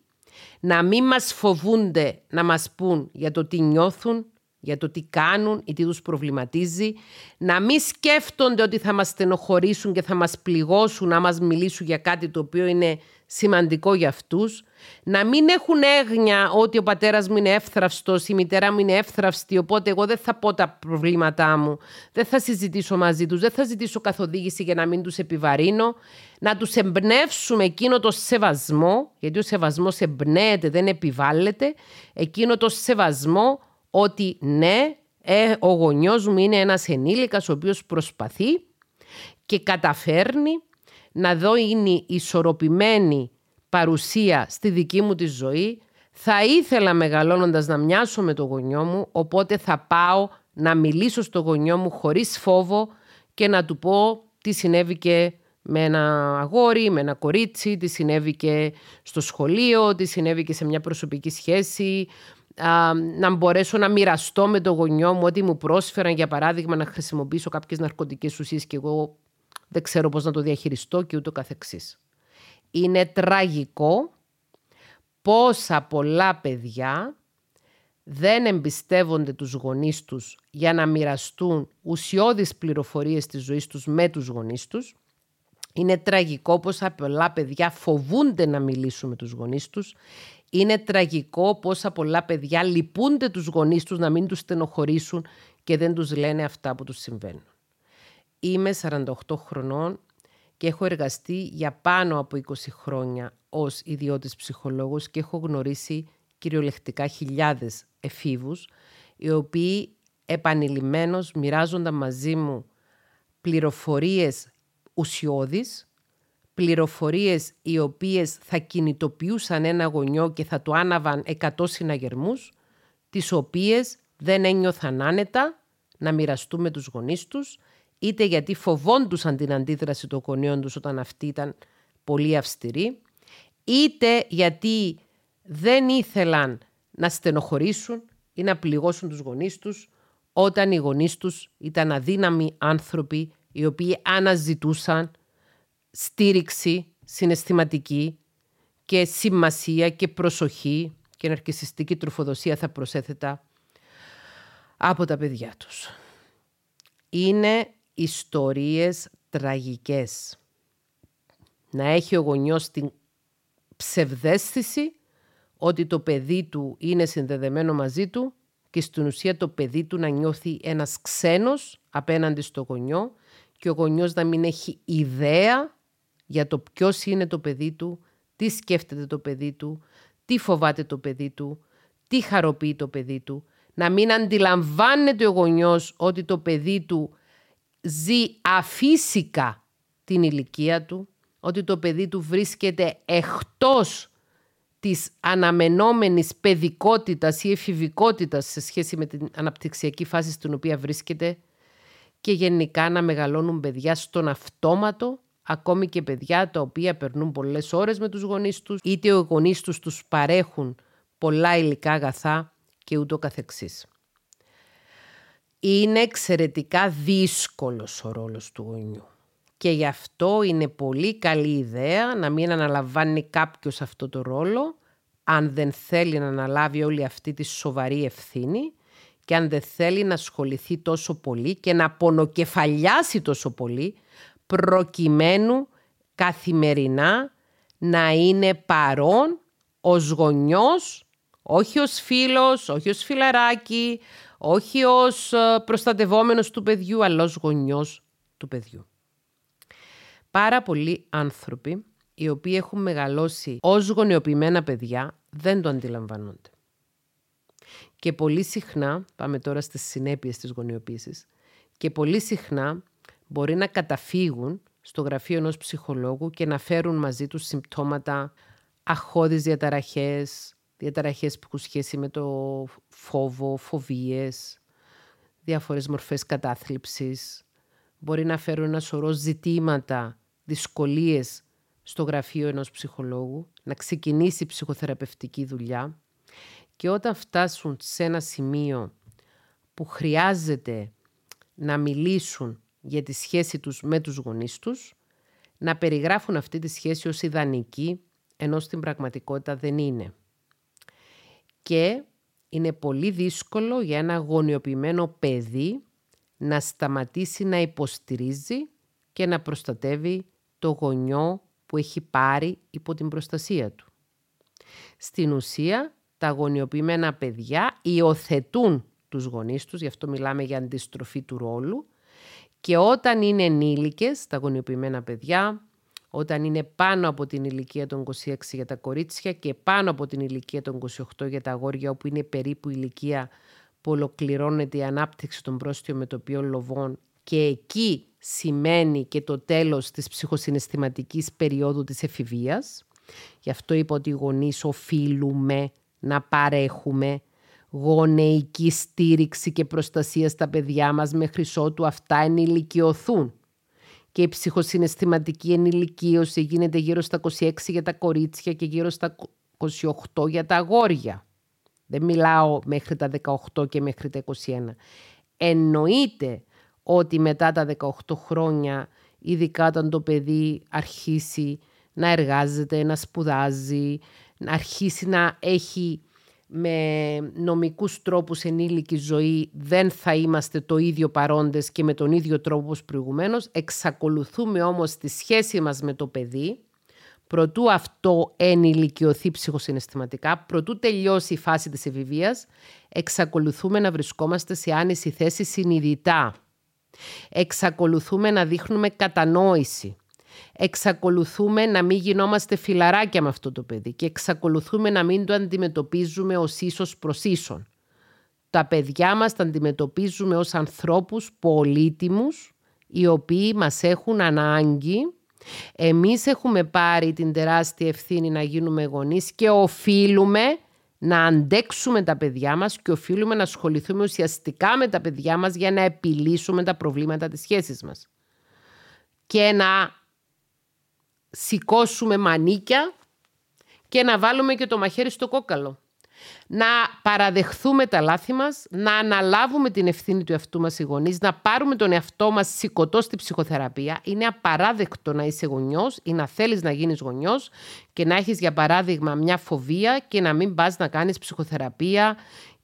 Να μην μας φοβούνται να μας πούν για το τι νιώθουν, για το τι κάνουν ή τι τους προβληματίζει, να μην σκέφτονται ότι θα μας στενοχωρήσουν και θα μας πληγώσουν να μας μιλήσουν για κάτι το οποίο είναι σημαντικό για αυτούς, να μην έχουν έγνοια ότι ο πατέρας μου είναι εύθραυστος, η μητέρα μου είναι εύθραυστη, οπότε εγώ δεν θα πω τα προβλήματά μου, δεν θα συζητήσω μαζί τους, δεν θα ζητήσω καθοδήγηση για να μην τους επιβαρύνω, να τους εμπνεύσουμε εκείνο το σεβασμό, γιατί ο σεβασμός εμπνέεται, δεν επιβάλλεται, εκείνο το σεβασμό ότι ναι, ε, ο γονιός μου είναι ένας ενήλικας ο οποίος προσπαθεί και καταφέρνει να δω είναι ισορροπημένη παρουσία στη δική μου τη ζωή. Θα ήθελα μεγαλώνοντας να μοιάσω με το γονιό μου, οπότε θα πάω να μιλήσω στο γονιό μου χωρίς φόβο και να του πω τι συνέβη και με ένα αγόρι, με ένα κορίτσι, τι συνέβη και στο σχολείο, τι συνέβη και σε μια προσωπική σχέση, να μπορέσω να μοιραστώ με το γονιό μου ότι μου πρόσφεραν για παράδειγμα να χρησιμοποιήσω κάποιες ναρκωτικές ουσίες και εγώ δεν ξέρω πώς να το διαχειριστώ και ούτω καθεξής. Είναι τραγικό πόσα πολλά παιδιά δεν εμπιστεύονται τους γονείς τους για να μοιραστούν ουσιώδεις πληροφορίες της ζωής τους με τους γονείς τους. Είναι τραγικό πόσα πολλά παιδιά φοβούνται να μιλήσουν με τους γονείς τους. Είναι τραγικό πόσα πολλά παιδιά λυπούνται τους γονείς τους να μην τους στενοχωρήσουν και δεν τους λένε αυτά που τους συμβαίνουν. Είμαι 48 χρονών και έχω εργαστεί για πάνω από 20 χρόνια ως ιδιώτης ψυχολόγος και έχω γνωρίσει κυριολεκτικά χιλιάδες εφήβους οι οποίοι επανειλημμένως μοιράζονταν μαζί μου πληροφορίες ουσιώδεις, πληροφορίες οι οποίες θα κινητοποιούσαν ένα γονιό και θα του άναβαν εκατό συναγερμούς, τις οποίες δεν ένιωθαν άνετα να μοιραστούν με τους γονείς τους είτε γιατί φοβόντουσαν την αντίδραση των γονείων τους όταν αυτή ήταν πολύ αυστηρή, είτε γιατί δεν ήθελαν να στενοχωρήσουν ή να πληγώσουν τους γονείς τους όταν οι γονείς τους ήταν αδύναμοι άνθρωποι οι οποίοι αναζητούσαν στήριξη συναισθηματική και σημασία και προσοχή και ναρκισιστική τροφοδοσία θα προσέθετα από τα παιδιά τους. Είναι ιστορίες τραγικές. Να έχει ο γονιός την ψευδέστηση ότι το παιδί του είναι συνδεδεμένο μαζί του και στην ουσία το παιδί του να νιώθει ένας ξένος απέναντι στο γονιό και ο γονιός να μην έχει ιδέα για το ποιος είναι το παιδί του, τι σκέφτεται το παιδί του, τι φοβάται το παιδί του, τι χαροποιεί το παιδί του, να μην αντιλαμβάνεται ο γονιός ότι το παιδί του ζει αφύσικα την ηλικία του, ότι το παιδί του βρίσκεται εκτός της αναμενόμενης παιδικότητας ή εφηβικότητας σε σχέση με την αναπτυξιακή φάση στην οποία βρίσκεται και γενικά να μεγαλώνουν παιδιά στον αυτόματο, ακόμη και παιδιά τα οποία περνούν πολλές ώρες με τους γονείς τους, είτε οι γονείς τους τους παρέχουν πολλά υλικά αγαθά και ούτω καθεξής είναι εξαιρετικά δύσκολος ο ρόλος του γονιού. Και γι' αυτό είναι πολύ καλή ιδέα να μην αναλαμβάνει κάποιος αυτό το ρόλο αν δεν θέλει να αναλάβει όλη αυτή τη σοβαρή ευθύνη και αν δεν θέλει να ασχοληθεί τόσο πολύ και να πονοκεφαλιάσει τόσο πολύ προκειμένου καθημερινά να είναι παρόν ως γονιός, όχι ως φίλος, όχι ως φιλαράκι, όχι ως ε, προστατευόμενος του παιδιού, αλλά ως γονιός του παιδιού. Πάρα πολλοί άνθρωποι οι οποίοι έχουν μεγαλώσει ως γονιοποιημένα παιδιά δεν το αντιλαμβάνονται. Και πολύ συχνά, πάμε τώρα στις συνέπειες της γονιοποίησης, και πολύ συχνά μπορεί να καταφύγουν στο γραφείο ενός ψυχολόγου και να φέρουν μαζί τους συμπτώματα αχώδεις διαταραχές, διαταραχές που έχουν σχέση με το φόβο, φοβίες, διάφορες μορφές κατάθλιψης. Μπορεί να φέρουν ένα σωρό ζητήματα, δυσκολίες στο γραφείο ενός ψυχολόγου, να ξεκινήσει η ψυχοθεραπευτική δουλειά και όταν φτάσουν σε ένα σημείο που χρειάζεται να μιλήσουν για τη σχέση τους με τους γονείς τους, να περιγράφουν αυτή τη σχέση ως ιδανική, ενώ στην πραγματικότητα δεν είναι. Και είναι πολύ δύσκολο για ένα γονιοποιημένο παιδί να σταματήσει να υποστηρίζει και να προστατεύει το γονιό που έχει πάρει υπό την προστασία του. Στην ουσία, τα γονιοποιημένα παιδιά υιοθετούν τους γονείς τους, γι' αυτό μιλάμε για αντιστροφή του ρόλου, και όταν είναι ενήλικες, τα γονιοποιημένα παιδιά, όταν είναι πάνω από την ηλικία των 26 για τα κορίτσια και πάνω από την ηλικία των 28 για τα αγόρια, όπου είναι περίπου η ηλικία που ολοκληρώνεται η ανάπτυξη των πρόστιων μετοπιών λοβών και εκεί σημαίνει και το τέλος της ψυχοσυναισθηματικής περίοδου της εφηβείας. Γι' αυτό είπα ότι οι γονείς οφείλουμε να παρέχουμε γονεϊκή στήριξη και προστασία στα παιδιά μας μέχρι ότου αυτά ενηλικιωθούν. Και η ψυχοσυναισθηματική ενηλικίωση γίνεται γύρω στα 26 για τα κορίτσια και γύρω στα 28 για τα αγόρια. Δεν μιλάω μέχρι τα 18 και μέχρι τα 21. Εννοείται ότι μετά τα 18 χρόνια, ειδικά όταν το παιδί αρχίσει να εργάζεται, να σπουδάζει, να αρχίσει να έχει με νομικούς τρόπους ενήλικης ζωή δεν θα είμαστε το ίδιο παρόντες και με τον ίδιο τρόπο όπως προηγουμένως. Εξακολουθούμε όμως τη σχέση μας με το παιδί, προτού αυτό ενηλικιωθεί ψυχοσυναισθηματικά, προτού τελειώσει η φάση της εφηβείας, εξακολουθούμε να βρισκόμαστε σε άνηση θέση συνειδητά. Εξακολουθούμε να δείχνουμε κατανόηση εξακολουθούμε να μην γινόμαστε φιλαράκια με αυτό το παιδί και εξακολουθούμε να μην το αντιμετωπίζουμε ως ίσος προς ίσον. Τα παιδιά μας τα αντιμετωπίζουμε ως ανθρώπους πολύτιμους οι οποίοι μας έχουν ανάγκη. Εμείς έχουμε πάρει την τεράστια ευθύνη να γίνουμε γονείς και οφείλουμε να αντέξουμε τα παιδιά μας και οφείλουμε να ασχοληθούμε ουσιαστικά με τα παιδιά μας για να επιλύσουμε τα προβλήματα της σχέσης μας. Και να σηκώσουμε μανίκια και να βάλουμε και το μαχαίρι στο κόκαλο. Να παραδεχθούμε τα λάθη μας, να αναλάβουμε την ευθύνη του εαυτού μας οι γονείς, να πάρουμε τον εαυτό μας σηκωτό στη ψυχοθεραπεία. Είναι απαράδεκτο να είσαι γονιός ή να θέλεις να γίνεις γονιός και να έχεις για παράδειγμα μια φοβία και να μην πας να κάνεις ψυχοθεραπεία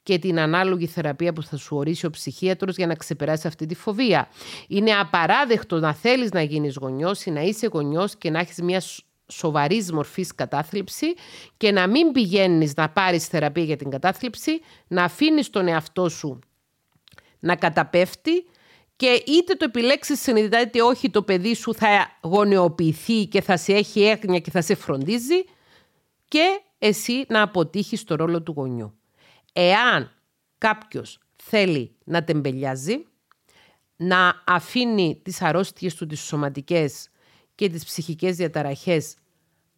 και την ανάλογη θεραπεία που θα σου ορίσει ο ψυχίατρος για να ξεπεράσει αυτή τη φοβία. Είναι απαράδεκτο να θέλεις να γίνεις γονιός ή να είσαι γονιός και να έχεις μια σοβαρής μορφής κατάθλιψη και να μην πηγαίνεις να πάρεις θεραπεία για την κατάθλιψη, να αφήνεις τον εαυτό σου να καταπέφτει και είτε το επιλέξεις συνειδητά είτε όχι το παιδί σου θα γονιοποιηθεί και θα σε έχει έγνοια και θα σε φροντίζει και εσύ να αποτύχεις το ρόλο του γονιού. Εάν κάποιος θέλει να τεμπελιάζει, να αφήνει τις αρρώστιες του τις σωματικές και τις ψυχικές διαταραχές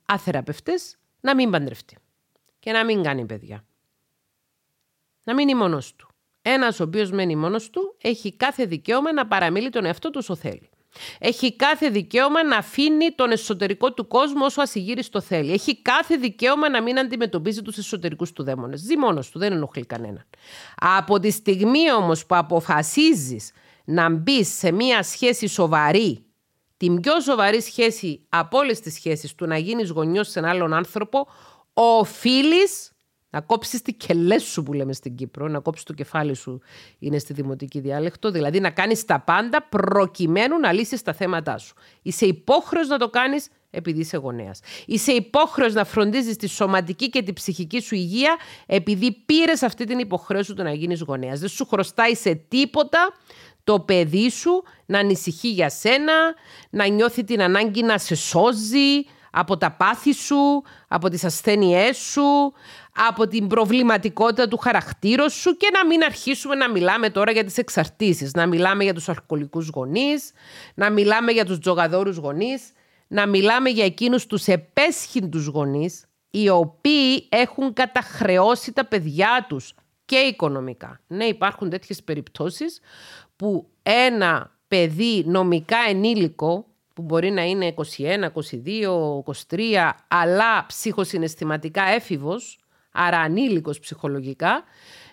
αθεραπευτές, να μην παντρευτεί και να μην κάνει παιδιά. Να μείνει μόνος του. Ένας ο οποίος μένει μόνος του έχει κάθε δικαίωμα να παραμίλει τον εαυτό του όσο θέλει. Έχει κάθε δικαίωμα να αφήνει τον εσωτερικό του κόσμο όσο το θέλει. Έχει κάθε δικαίωμα να μην αντιμετωπίζει τους εσωτερικούς του δαίμονες. Ζει μόνος του, δεν ενοχλεί κανέναν. Από τη στιγμή όμως που αποφασίζεις να μπεις σε μία σχέση σοβαρή, την πιο σοβαρή σχέση από όλες τις σχέσεις του να γίνεις γονιός σε έναν άλλον άνθρωπο, οφείλεις να κόψεις τη κελέ σου που λέμε στην Κύπρο, να κόψεις το κεφάλι σου είναι στη δημοτική διάλεκτο, δηλαδή να κάνεις τα πάντα προκειμένου να λύσεις τα θέματα σου. Είσαι υπόχρεος να το κάνεις επειδή είσαι γονέας. Είσαι υπόχρεος να φροντίζεις τη σωματική και τη ψυχική σου υγεία επειδή πήρες αυτή την υποχρέωση του να γίνεις γονέας. Δεν σου χρωστάει σε τίποτα το παιδί σου να ανησυχεί για σένα, να νιώθει την ανάγκη να σε σώζει, από τα πάθη σου, από τις ασθένειές σου, από την προβληματικότητα του χαρακτήρου σου και να μην αρχίσουμε να μιλάμε τώρα για τις εξαρτήσεις, να μιλάμε για τους αλκοολικούς γονείς, να μιλάμε για τους τζογαδόρους γονείς, να μιλάμε για εκείνους τους επέσχυντους γονείς, οι οποίοι έχουν καταχρεώσει τα παιδιά τους και οικονομικά. Ναι, υπάρχουν τέτοιες περιπτώσεις που ένα παιδί νομικά ενήλικο που μπορεί να είναι 21, 22, 23, αλλά ψυχοσυναισθηματικά έφηβος, άρα ανήλικος ψυχολογικά,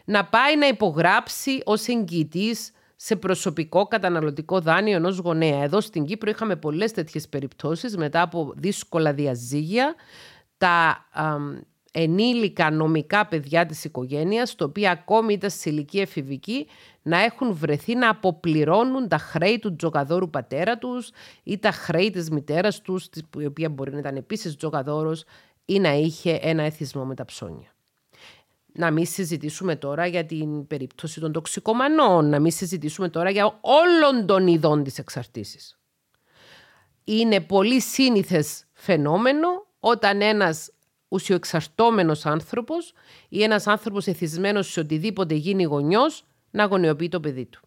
να πάει να υπογράψει ως εγγυητής σε προσωπικό καταναλωτικό δάνειο ενός γονέα. Εδώ στην Κύπρο είχαμε πολλές τέτοιες περιπτώσεις μετά από δύσκολα διαζύγια. Τα ενήλικα νομικά παιδιά της οικογένειας, το οποίο ακόμη ήταν σε ηλικία εφηβική, να έχουν βρεθεί να αποπληρώνουν τα χρέη του τζογαδόρου πατέρα τους ή τα χρέη της μητέρας τους, η οποία μπορεί να ήταν επίσης τζογαδόρος ή να είχε ένα εθισμό με τα ψώνια. Να μην συζητήσουμε τώρα για την περίπτωση των τοξικομανών, να μην συζητήσουμε τώρα για όλων των ειδών της εξαρτήσης. Είναι πολύ σύνηθες φαινόμενο όταν ένας ουσιοεξαρτώμενος άνθρωπος ή ένας άνθρωπος εθισμένος σε οτιδήποτε γίνει γονιός να αγωνιοποιεί το παιδί του.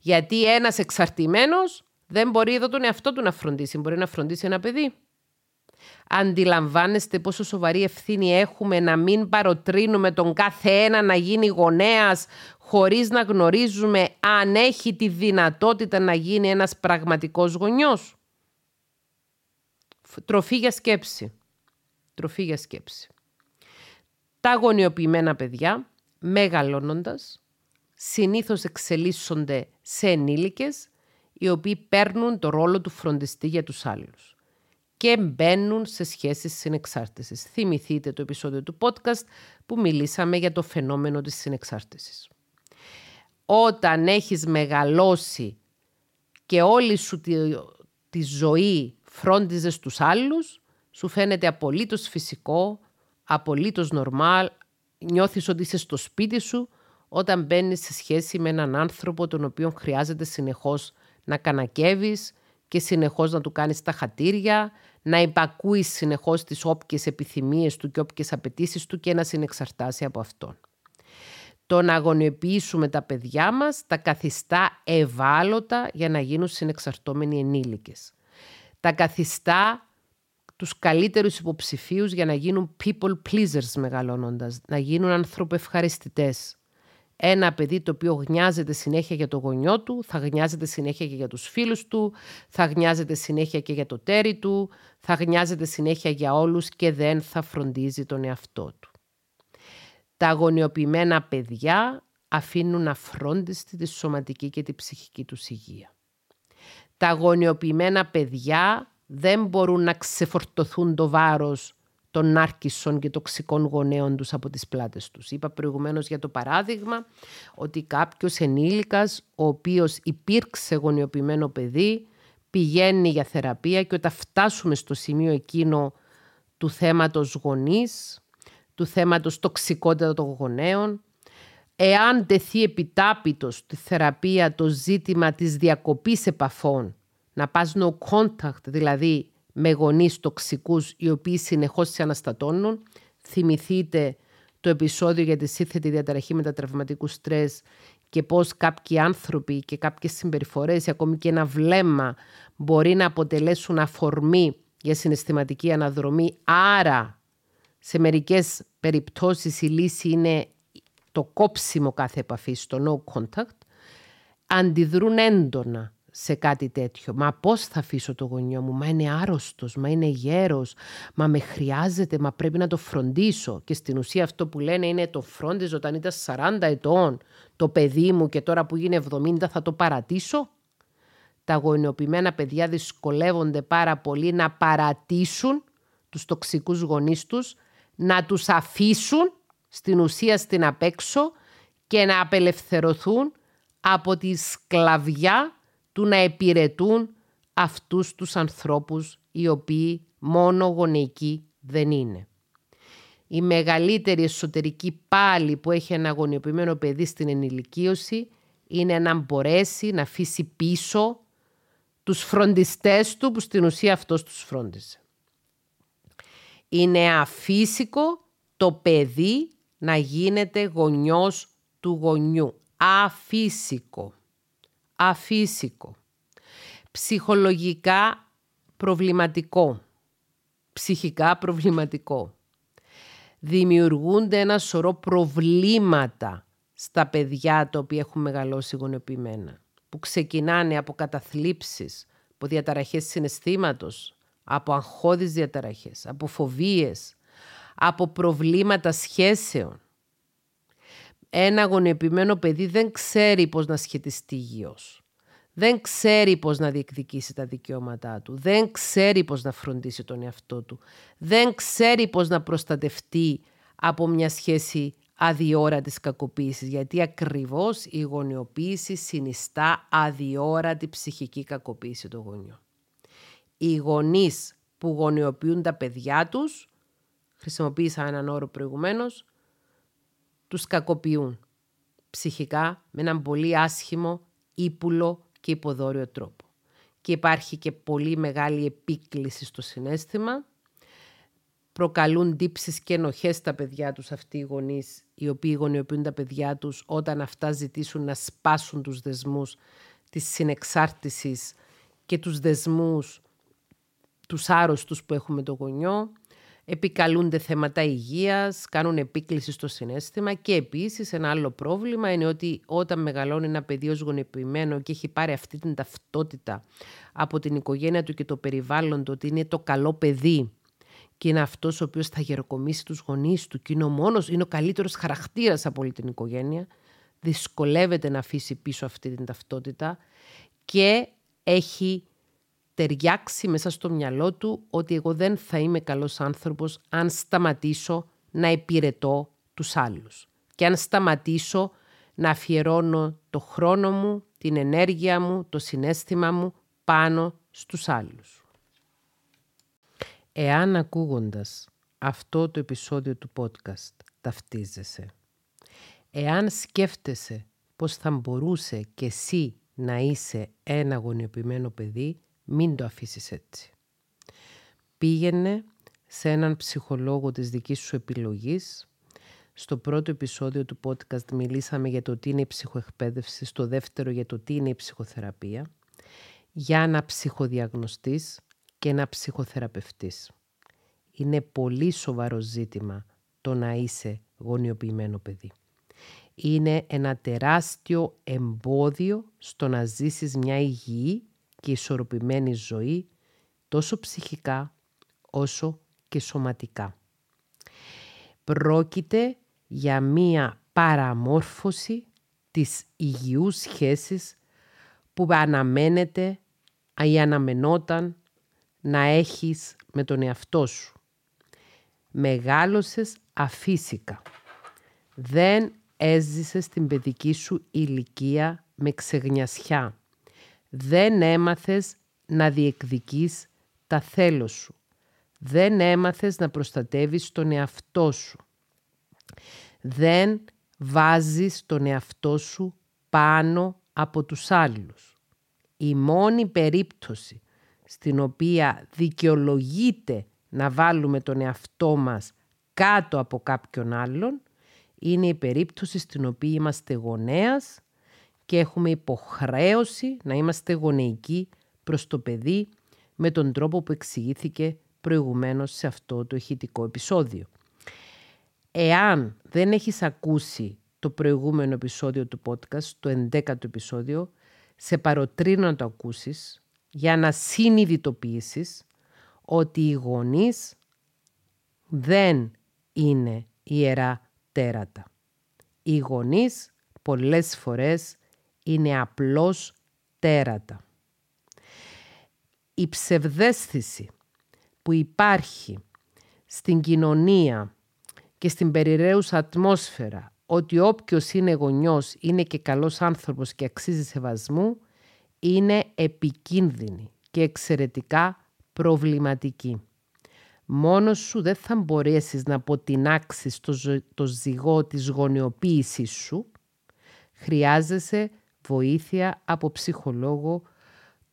Γιατί ένας εξαρτημένος δεν μπορεί εδώ τον εαυτό του να φροντίσει. Μπορεί να φροντίσει ένα παιδί. Αντιλαμβάνεστε πόσο σοβαρή ευθύνη έχουμε να μην παροτρύνουμε τον κάθε ένα να γίνει γονέας χωρίς να γνωρίζουμε αν έχει τη δυνατότητα να γίνει ένας πραγματικός γονιός. Τροφή για σκέψη. Τροφή για σκέψη. Τα γονιοποιημένα παιδιά, μεγαλώνοντας, συνήθως εξελίσσονται σε ενήλικες, οι οποίοι παίρνουν το ρόλο του φροντιστή για τους άλλους και μπαίνουν σε σχέσεις συνεξάρτησης. Θυμηθείτε το επεισόδιο του podcast που μιλήσαμε για το φαινόμενο της συνεξάρτησης. Όταν έχεις μεγαλώσει και όλη σου τη, τη ζωή φρόντιζες τους άλλους, σου φαίνεται απολύτως φυσικό, απολύτως νορμάλ, νιώθεις ότι είσαι στο σπίτι σου όταν μπαίνεις σε σχέση με έναν άνθρωπο τον οποίο χρειάζεται συνεχώς να κανακεύεις και συνεχώς να του κάνεις τα χατήρια, να υπακούεις συνεχώς τις όποιες επιθυμίες του και όποιες απαιτήσεις του και να συνεξαρτάσει από αυτόν. Το να αγωνιοποιήσουμε τα παιδιά μας τα καθιστά ευάλωτα για να γίνουν συνεξαρτώμενοι ενήλικες. Τα καθιστά τους καλύτερους υποψηφίους για να γίνουν people pleasers μεγαλώνοντας, να γίνουν ανθρωπευχαριστητές. Ένα παιδί το οποίο γνιάζεται συνέχεια για το γονιό του, θα γνιάζεται συνέχεια και για τους φίλους του, θα γνιάζεται συνέχεια και για το τέρι του, θα γνιάζεται συνέχεια για όλους και δεν θα φροντίζει τον εαυτό του. Τα αγωνιοποιημένα παιδιά αφήνουν αφρόντιστη τη σωματική και τη ψυχική τους υγεία. Τα αγωνιοποιημένα παιδιά δεν μπορούν να ξεφορτωθούν το βάρος των νάρκισσων και τοξικών γονέων τους από τις πλάτες τους. Είπα προηγουμένως για το παράδειγμα ότι κάποιος ενήλικας ο οποίος υπήρξε γονιοποιημένο παιδί πηγαίνει για θεραπεία και όταν φτάσουμε στο σημείο εκείνο του θέματος γονείς, του θέματος τοξικότητα των γονέων, εάν τεθεί επιτάπητος τη θεραπεία το ζήτημα της διακοπής επαφών να πας no contact, δηλαδή με γονείς τοξικούς οι οποίοι συνεχώς σε αναστατώνουν. Θυμηθείτε το επεισόδιο για τη σύνθετη διαταραχή μετατραυματικού στρες και πώς κάποιοι άνθρωποι και κάποιες συμπεριφορές, ακόμη και ένα βλέμμα, μπορεί να αποτελέσουν αφορμή για συναισθηματική αναδρομή. Άρα, σε μερικές περιπτώσεις η λύση είναι το κόψιμο κάθε επαφή, το no contact, αντιδρούν έντονα σε κάτι τέτοιο. Μα πώς θα αφήσω το γονιό μου, μα είναι άρρωστος, μα είναι γέρος, μα με χρειάζεται, μα πρέπει να το φροντίσω. Και στην ουσία αυτό που λένε είναι το φρόντιζω όταν ήταν 40 ετών το παιδί μου και τώρα που γίνει 70 θα το παρατήσω. Τα γονιοποιημένα παιδιά δυσκολεύονται πάρα πολύ να παρατήσουν τους τοξικούς γονείς τους, να τους αφήσουν στην ουσία στην απέξω και να απελευθερωθούν από τη σκλαβιά του να επιρετούν αυτούς τους ανθρώπους οι οποίοι μόνο γονεϊκοί δεν είναι. Η μεγαλύτερη εσωτερική πάλι που έχει ένα αγωνιοποιημένο παιδί στην ενηλικίωση είναι να μπορέσει να αφήσει πίσω τους φροντιστές του που στην ουσία αυτός τους φρόντισε. Είναι αφύσικο το παιδί να γίνεται γονιός του γονιού. Αφύσικο. Αφύσικο. Ψυχολογικά προβληματικό. Ψυχικά προβληματικό. Δημιουργούνται ένα σωρό προβλήματα στα παιδιά τα οποία έχουν μεγαλώσει γονιοποιημένα. Που ξεκινάνε από καταθλίψεις, από διαταραχές συναισθήματος, από αγχώδεις διαταραχές, από φοβίες, από προβλήματα σχέσεων. Ένα γονιοποιημένο παιδί δεν ξέρει πώς να σχετιστεί υγιώς. Δεν ξέρει πώς να διεκδικήσει τα δικαιώματά του. Δεν ξέρει πώς να φροντίσει τον εαυτό του. Δεν ξέρει πώς να προστατευτεί από μια σχέση αδιόρατης κακοποίησης. Γιατί ακριβώς η γονιοποίηση συνιστά αδιόρατη ψυχική κακοποίηση των γονιών. Οι γονείς που γονιοποιούν τα παιδιά τους, χρησιμοποίησα έναν όρο προηγουμένως, τους κακοποιούν ψυχικά με έναν πολύ άσχημο, ύπουλο και υποδόριο τρόπο. Και υπάρχει και πολύ μεγάλη επίκληση στο συνέστημα. Προκαλούν τύψεις και ενοχές στα παιδιά τους αυτοί οι γονείς, οι οποίοι γονιοποιούν τα παιδιά τους όταν αυτά ζητήσουν να σπάσουν τους δεσμούς της συνεξάρτησης και τους δεσμούς τους άρρωστους που έχουμε το γονιό επικαλούνται θέματα υγείας, κάνουν επίκληση στο συνέστημα και επίσης ένα άλλο πρόβλημα είναι ότι όταν μεγαλώνει ένα παιδί ως γονεποιημένο και έχει πάρει αυτή την ταυτότητα από την οικογένεια του και το περιβάλλον του ότι είναι το καλό παιδί και είναι αυτός ο οποίος θα γεροκομίσει τους γονείς του και είναι ο μόνος, είναι ο καλύτερος χαρακτήρας από όλη την οικογένεια, δυσκολεύεται να αφήσει πίσω αυτή την ταυτότητα και έχει ταιριάξει μέσα στο μυαλό του ότι εγώ δεν θα είμαι καλός άνθρωπος αν σταματήσω να υπηρετώ τους άλλους. Και αν σταματήσω να αφιερώνω το χρόνο μου, την ενέργεια μου, το συνέστημα μου πάνω στους άλλους. Εάν ακούγοντας αυτό το επεισόδιο του podcast ταυτίζεσαι, εάν σκέφτεσαι πως θα μπορούσε και εσύ να είσαι ένα γονιοποιημένο παιδί, μην το αφήσεις έτσι. Πήγαινε σε έναν ψυχολόγο της δικής σου επιλογής. Στο πρώτο επεισόδιο του podcast μιλήσαμε για το τι είναι η ψυχοεκπαίδευση, στο δεύτερο για το τι είναι η ψυχοθεραπεία, για να ψυχοδιαγνωστείς και να ψυχοθεραπευτείς. Είναι πολύ σοβαρό ζήτημα το να είσαι γονιοποιημένο παιδί. Είναι ένα τεράστιο εμπόδιο στο να ζήσεις μια υγιή και ισορροπημένη ζωή τόσο ψυχικά όσο και σωματικά. Πρόκειται για μία παραμόρφωση της υγιούς σχέσης που αναμένεται ή αναμενόταν να έχεις με τον εαυτό σου. Μεγάλωσες αφύσικα. Δεν έζησες την παιδική σου ηλικία με ξεγνιασιά δεν έμαθες να διεκδικείς τα θέλω σου. Δεν έμαθες να προστατεύεις τον εαυτό σου. Δεν βάζεις τον εαυτό σου πάνω από τους άλλους. Η μόνη περίπτωση στην οποία δικαιολογείται να βάλουμε τον εαυτό μας κάτω από κάποιον άλλον είναι η περίπτωση στην οποία είμαστε γονέας και έχουμε υποχρέωση να είμαστε γονεϊκοί προς το παιδί με τον τρόπο που εξηγήθηκε προηγουμένως σε αυτό το ηχητικό επεισόδιο. Εάν δεν έχεις ακούσει το προηγούμενο επεισόδιο του podcast, το 11ο επεισόδιο, σε παροτρύνω να το ακούσεις για να συνειδητοποιήσεις ότι οι γονείς δεν είναι ιερά τέρατα. Οι γονείς πολλές φορές είναι απλώς τέρατα. Η ψευδέστηση που υπάρχει στην κοινωνία και στην περιραίουσα ατμόσφαιρα ότι όποιος είναι γονιός είναι και καλός άνθρωπος και αξίζει σεβασμού είναι επικίνδυνη και εξαιρετικά προβληματική. Μόνος σου δεν θα μπορέσεις να αποτινάξεις το, το ζυγό της γονιοποίησης σου. Χρειάζεσαι βοήθεια από ψυχολόγο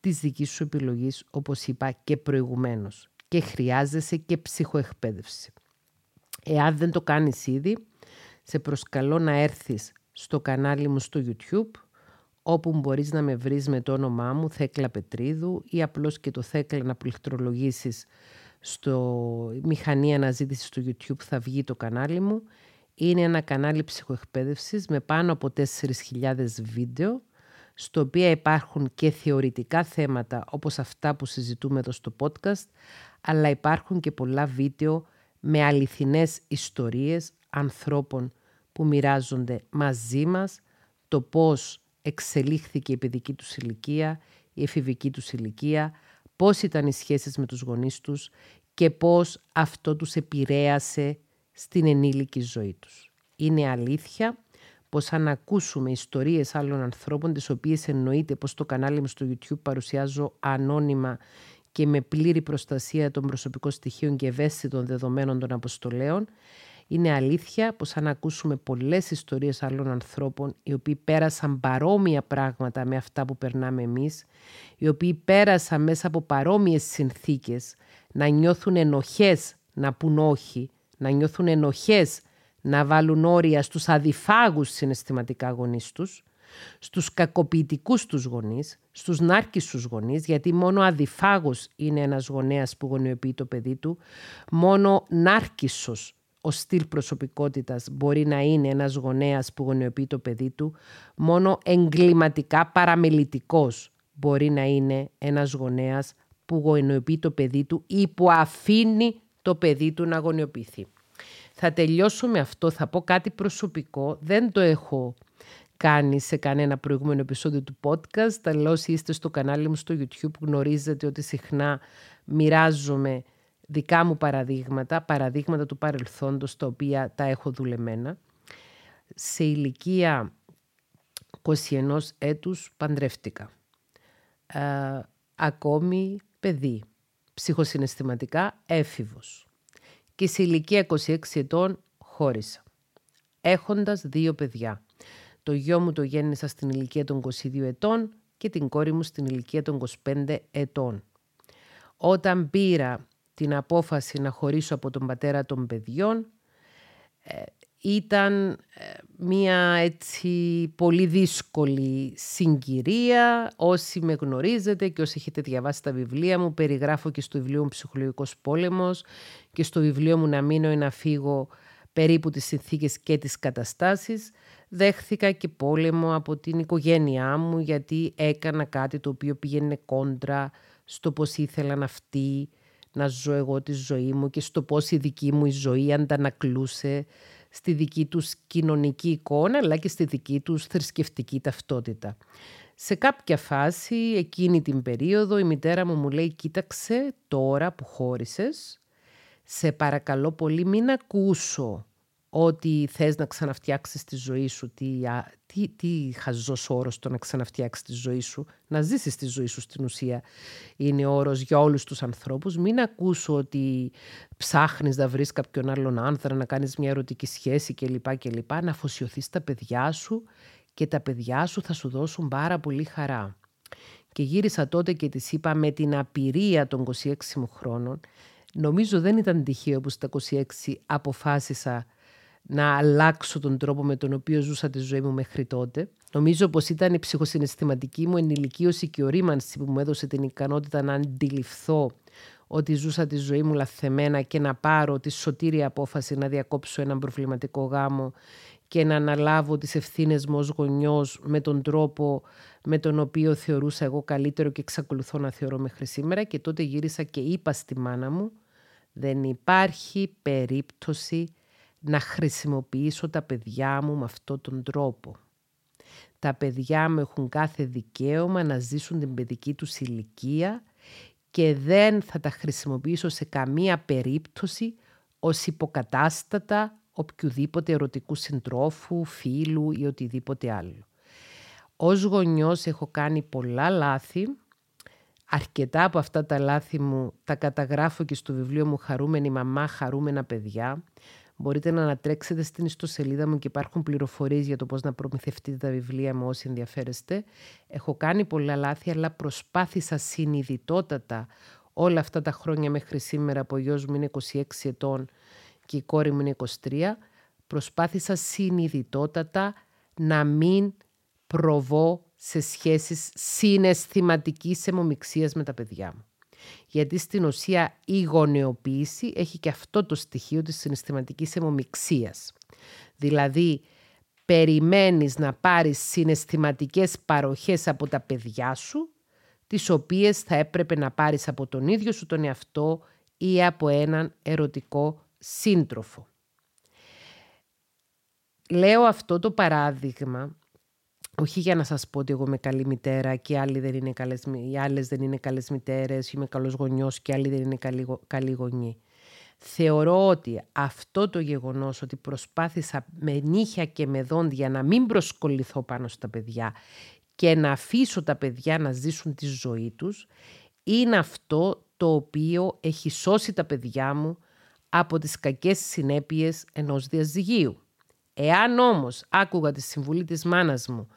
της δικής σου επιλογής, όπως είπα και προηγουμένως. και χρειάζεσαι και ψυχοεκπαίδευση. Εάν δεν το κάνεις ήδη, σε προσκαλώ να έρθεις στο κανάλι μου στο YouTube, όπου μπορείς να με βρεις με το όνομά μου Θέκλα Πετρίδου ή απλώς και το Θέκλα να πληκτρολογήσεις στο μηχανή αναζήτησης στο YouTube θα βγει το κανάλι μου. Είναι ένα κανάλι ψυχοεκπαίδευσης με πάνω από 4.000 βίντεο, στο οποίο υπάρχουν και θεωρητικά θέματα όπως αυτά που συζητούμε εδώ στο podcast, αλλά υπάρχουν και πολλά βίντεο με αληθινές ιστορίες ανθρώπων που μοιράζονται μαζί μας το πώς εξελίχθηκε η παιδική τους ηλικία, η εφηβική τους ηλικία, πώς ήταν οι σχέσεις με τους γονείς τους και πώς αυτό τους επηρέασε στην ενήλικη ζωή τους. Είναι αλήθεια πως αν ακούσουμε ιστορίες άλλων ανθρώπων, τις οποίες εννοείται πως το κανάλι μου στο YouTube παρουσιάζω ανώνυμα και με πλήρη προστασία των προσωπικών στοιχείων και ευαίσθητων δεδομένων των αποστολέων, είναι αλήθεια πως αν ακούσουμε πολλές ιστορίες άλλων ανθρώπων οι οποίοι πέρασαν παρόμοια πράγματα με αυτά που περνάμε εμείς, οι οποίοι πέρασαν μέσα από παρόμοιες συνθήκες να νιώθουν ενοχές να πούν όχι, να νιώθουν ενοχές να βάλουν όρια στους αδιφάγους συναισθηματικά γονείς τους, στους κακοποιητικούς τους γονείς, στους νάρκισσους γονείς, γιατί μόνο αδιφάγος είναι ένας γονέας που γονιοποιεί το παιδί του, μόνο νάρκισσος ο στυλ προσωπικότητας μπορεί να είναι ένας γονέας που γονιοποιεί το παιδί του, μόνο εγκληματικά παραμελητικός μπορεί να είναι ένας γονέας που γονιοποιεί το παιδί του ή που αφήνει το παιδί του να γονιοποιηθεί. Θα τελειώσω με αυτό, θα πω κάτι προσωπικό, δεν το έχω κάνει σε κανένα προηγούμενο επεισόδιο του podcast, αλλά όσοι είστε στο κανάλι μου στο YouTube γνωρίζετε ότι συχνά μοιράζομαι δικά μου παραδείγματα, παραδείγματα του παρελθόντος τα οποία τα έχω δουλεμένα. Σε ηλικία 21 έτους παντρεύτηκα. Ε, ακόμη παιδί, ψυχοσυναισθηματικά έφηβος. Και σε ηλικία 26 ετών χώρισα. Έχοντας δύο παιδιά. Το γιο μου το γέννησα στην ηλικία των 22 ετών και την κόρη μου στην ηλικία των 25 ετών. Όταν πήρα την απόφαση να χωρίσω από τον πατέρα των παιδιών ε, ήταν ε, μία έτσι πολύ δύσκολη συγκυρία. Όσοι με γνωρίζετε και όσοι έχετε διαβάσει τα βιβλία μου, περιγράφω και στο βιβλίο μου «Ψυχολογικός πόλεμος» και στο βιβλίο μου «Να μείνω ή να φύγω» περίπου τις συνθήκες και τις καταστάσεις. Δέχθηκα και πόλεμο από την οικογένειά μου γιατί έκανα κάτι το οποίο πήγαινε κόντρα στο πώς ήθελαν αυτοί να ζω εγώ τη ζωή μου και στο πώς η δική μου η ζωή αντανακλούσε στη δική τους κοινωνική εικόνα αλλά και στη δική τους θρησκευτική ταυτότητα. Σε κάποια φάση, εκείνη την περίοδο, η μητέρα μου μου λέει «Κοίταξε τώρα που χώρισες, σε παρακαλώ πολύ μην ακούσω ότι θες να ξαναφτιάξεις τη ζωή σου, τι, τι, τι χαζός όρος το να ξαναφτιάξεις τη ζωή σου, να ζήσεις τη ζωή σου στην ουσία είναι όρος για όλους τους ανθρώπους. Μην ακούσω ότι ψάχνεις να βρεις κάποιον άλλον άνθρα, να κάνεις μια ερωτική σχέση κλπ. κλπ. Να αφοσιωθείς τα παιδιά σου και τα παιδιά σου θα σου δώσουν πάρα πολύ χαρά. Και γύρισα τότε και της είπα με την απειρία των 26 μου χρόνων, νομίζω δεν ήταν τυχαίο που στα 26 αποφάσισα να αλλάξω τον τρόπο με τον οποίο ζούσα τη ζωή μου μέχρι τότε. Νομίζω πως ήταν η ψυχοσυναισθηματική μου ενηλικίωση και ορίμανση που μου έδωσε την ικανότητα να αντιληφθώ ότι ζούσα τη ζωή μου λαθεμένα και να πάρω τη σωτήρια απόφαση να διακόψω έναν προβληματικό γάμο και να αναλάβω τις ευθύνες μου ως γονιός με τον τρόπο με τον οποίο θεωρούσα εγώ καλύτερο και εξακολουθώ να θεωρώ μέχρι σήμερα και τότε γύρισα και είπα στη μάνα μου δεν υπάρχει περίπτωση να χρησιμοποιήσω τα παιδιά μου με αυτόν τον τρόπο. Τα παιδιά μου έχουν κάθε δικαίωμα να ζήσουν την παιδική τους ηλικία και δεν θα τα χρησιμοποιήσω σε καμία περίπτωση ως υποκατάστατα οποιοδήποτε ερωτικού συντρόφου, φίλου ή οτιδήποτε άλλο. Ως γονιός έχω κάνει πολλά λάθη. Αρκετά από αυτά τα λάθη μου τα καταγράφω και στο βιβλίο μου «Χαρούμενη μαμά, χαρούμενα παιδιά» Μπορείτε να ανατρέξετε στην ιστοσελίδα μου και υπάρχουν πληροφορίες για το πώς να προμηθευτείτε τα βιβλία μου όσοι ενδιαφέρεστε. Έχω κάνει πολλά λάθη, αλλά προσπάθησα συνειδητότατα όλα αυτά τα χρόνια μέχρι σήμερα που ο γιος μου είναι 26 ετών και η κόρη μου είναι 23, προσπάθησα συνειδητότατα να μην προβώ σε σχέσεις συναισθηματικής αιμομιξίας με τα παιδιά μου. Γιατί στην ουσία η γονεοποίηση έχει και αυτό το στοιχείο της συναισθηματικής αιμομιξίας. Δηλαδή, περιμένεις να πάρεις συναισθηματικές παροχές από τα παιδιά σου, τις οποίες θα έπρεπε να πάρεις από τον ίδιο σου τον εαυτό ή από έναν ερωτικό σύντροφο. Λέω αυτό το παράδειγμα όχι για να σας πω ότι εγώ είμαι καλή μητέρα και άλλοι δεν είναι καλές, οι άλλες δεν είναι καλές μητέρες, είμαι καλός γονιός και άλλοι δεν είναι καλοί, καλοί γονείς. Θεωρώ ότι αυτό το γεγονός ότι προσπάθησα με νύχια και με δόντια να μην προσκοληθώ πάνω στα παιδιά και να αφήσω τα παιδιά να ζήσουν τη ζωή τους, είναι αυτό το οποίο έχει σώσει τα παιδιά μου από τις κακές συνέπειες ενός διαζυγίου. Εάν όμως άκουγα τη συμβουλή της μάνας μου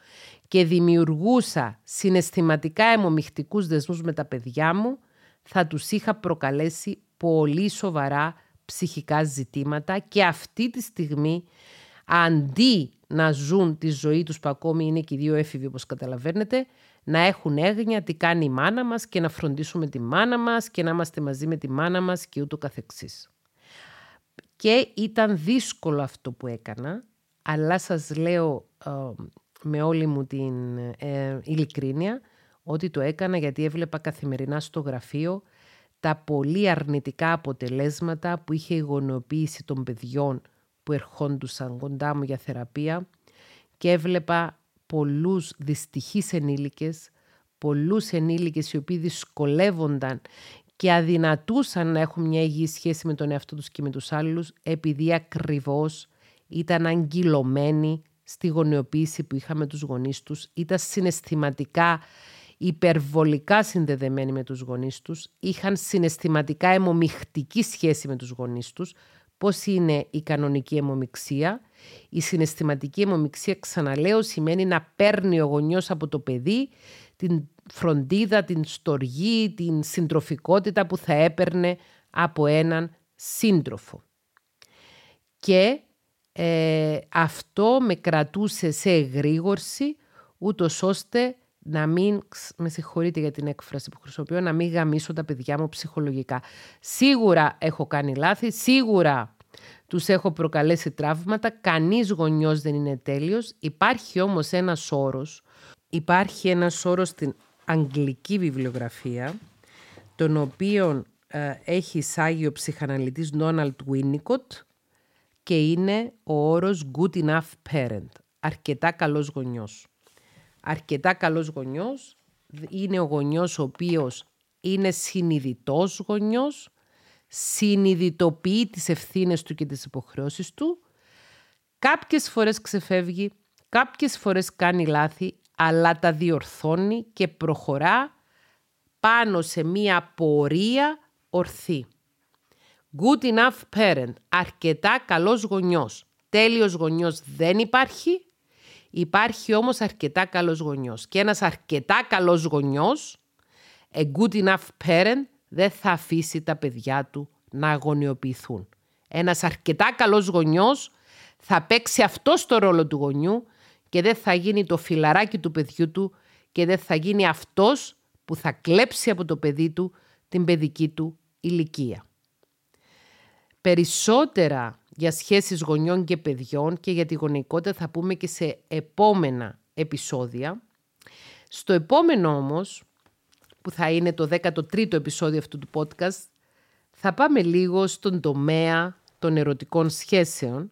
και δημιουργούσα συναισθηματικά αιμομιχτικούς δεσμούς με τα παιδιά μου, θα τους είχα προκαλέσει πολύ σοβαρά ψυχικά ζητήματα και αυτή τη στιγμή αντί να ζουν τη ζωή τους που ακόμη είναι και οι δύο έφηβοι όπως καταλαβαίνετε, να έχουν έγνοια τι κάνει η μάνα μας και να φροντίσουμε τη μάνα μας και να είμαστε μαζί με τη μάνα μας και ούτω καθεξής. Και ήταν δύσκολο αυτό που έκανα, αλλά σας λέω ε, με όλη μου την ε, ειλικρίνεια ότι το έκανα γιατί έβλεπα καθημερινά στο γραφείο τα πολύ αρνητικά αποτελέσματα που είχε η γονεοποίηση των παιδιών που ερχόντουσαν κοντά μου για θεραπεία και έβλεπα πολλούς δυστυχείς ενήλικες, πολλούς ενήλικες οι οποίοι δυσκολεύονταν και αδυνατούσαν να έχουν μια υγιή σχέση με τον εαυτό τους και με τους άλλους επειδή ακριβώς ήταν αγκυλωμένοι στη γονεοποίηση που είχαμε τους γονείς τους, ήταν συναισθηματικά υπερβολικά συνδεδεμένοι με τους γονείς τους, είχαν συναισθηματικά αιμομιχτική σχέση με τους γονείς τους, πώς είναι η κανονική αιμομιξία; Η συναισθηματική αιμομιξία, ξαναλέω, σημαίνει να παίρνει ο γονιός από το παιδί την φροντίδα, την στοργή, την συντροφικότητα που θα έπαιρνε από έναν σύντροφο. Και ε, αυτό με κρατούσε σε εγρήγορση, ούτως ώστε να μην, με συγχωρείτε για την έκφραση που χρησιμοποιώ, να μην γαμίσω τα παιδιά μου ψυχολογικά. Σίγουρα έχω κάνει λάθη, σίγουρα τους έχω προκαλέσει τραύματα, κανείς γονιός δεν είναι τέλειος. Υπάρχει όμως ένας όρος, υπάρχει ένας όρος στην αγγλική βιβλιογραφία, τον οποίο ε, έχει εισάγει ο ψυχαναλυτής Ντόναλτ Βίνικοτ και είναι ο όρος good enough parent, αρκετά καλός γονιός. Αρκετά καλός γονιός είναι ο γονιός ο οποίος είναι συνειδητός γονιός, συνειδητοποιεί τις ευθύνες του και τις υποχρεώσεις του, κάποιες φορές ξεφεύγει, κάποιες φορές κάνει λάθη, αλλά τα διορθώνει και προχωρά πάνω σε μία πορεία ορθή. Good enough parent. Αρκετά καλός γονιός. Τέλειος γονιός δεν υπάρχει. Υπάρχει όμως αρκετά καλός γονιός. Και ένας αρκετά καλός γονιός, a good enough parent, δεν θα αφήσει τα παιδιά του να αγωνιοποιηθούν. Ένας αρκετά καλός γονιός θα παίξει αυτό το ρόλο του γονιού και δεν θα γίνει το φιλαράκι του παιδιού του και δεν θα γίνει αυτός που θα κλέψει από το παιδί του την παιδική του ηλικία περισσότερα για σχέσεις γονιών και παιδιών και για τη γονεϊκότητα θα πούμε και σε επόμενα επεισόδια. Στο επόμενο όμως, που θα είναι το 13ο επεισόδιο αυτού του podcast, θα πάμε λίγο στον τομέα των ερωτικών σχέσεων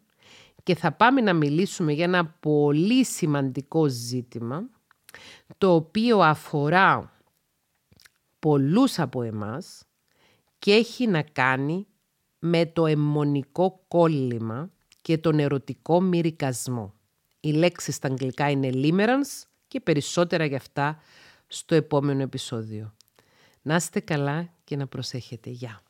και θα πάμε να μιλήσουμε για ένα πολύ σημαντικό ζήτημα το οποίο αφορά πολλούς από εμάς και έχει να κάνει με το αιμονικό κόλλημα και τον ερωτικό μυρικασμό. Η λέξη στα αγγλικά είναι limerence και περισσότερα γι' αυτά στο επόμενο επεισόδιο. Να είστε καλά και να προσέχετε. Γεια!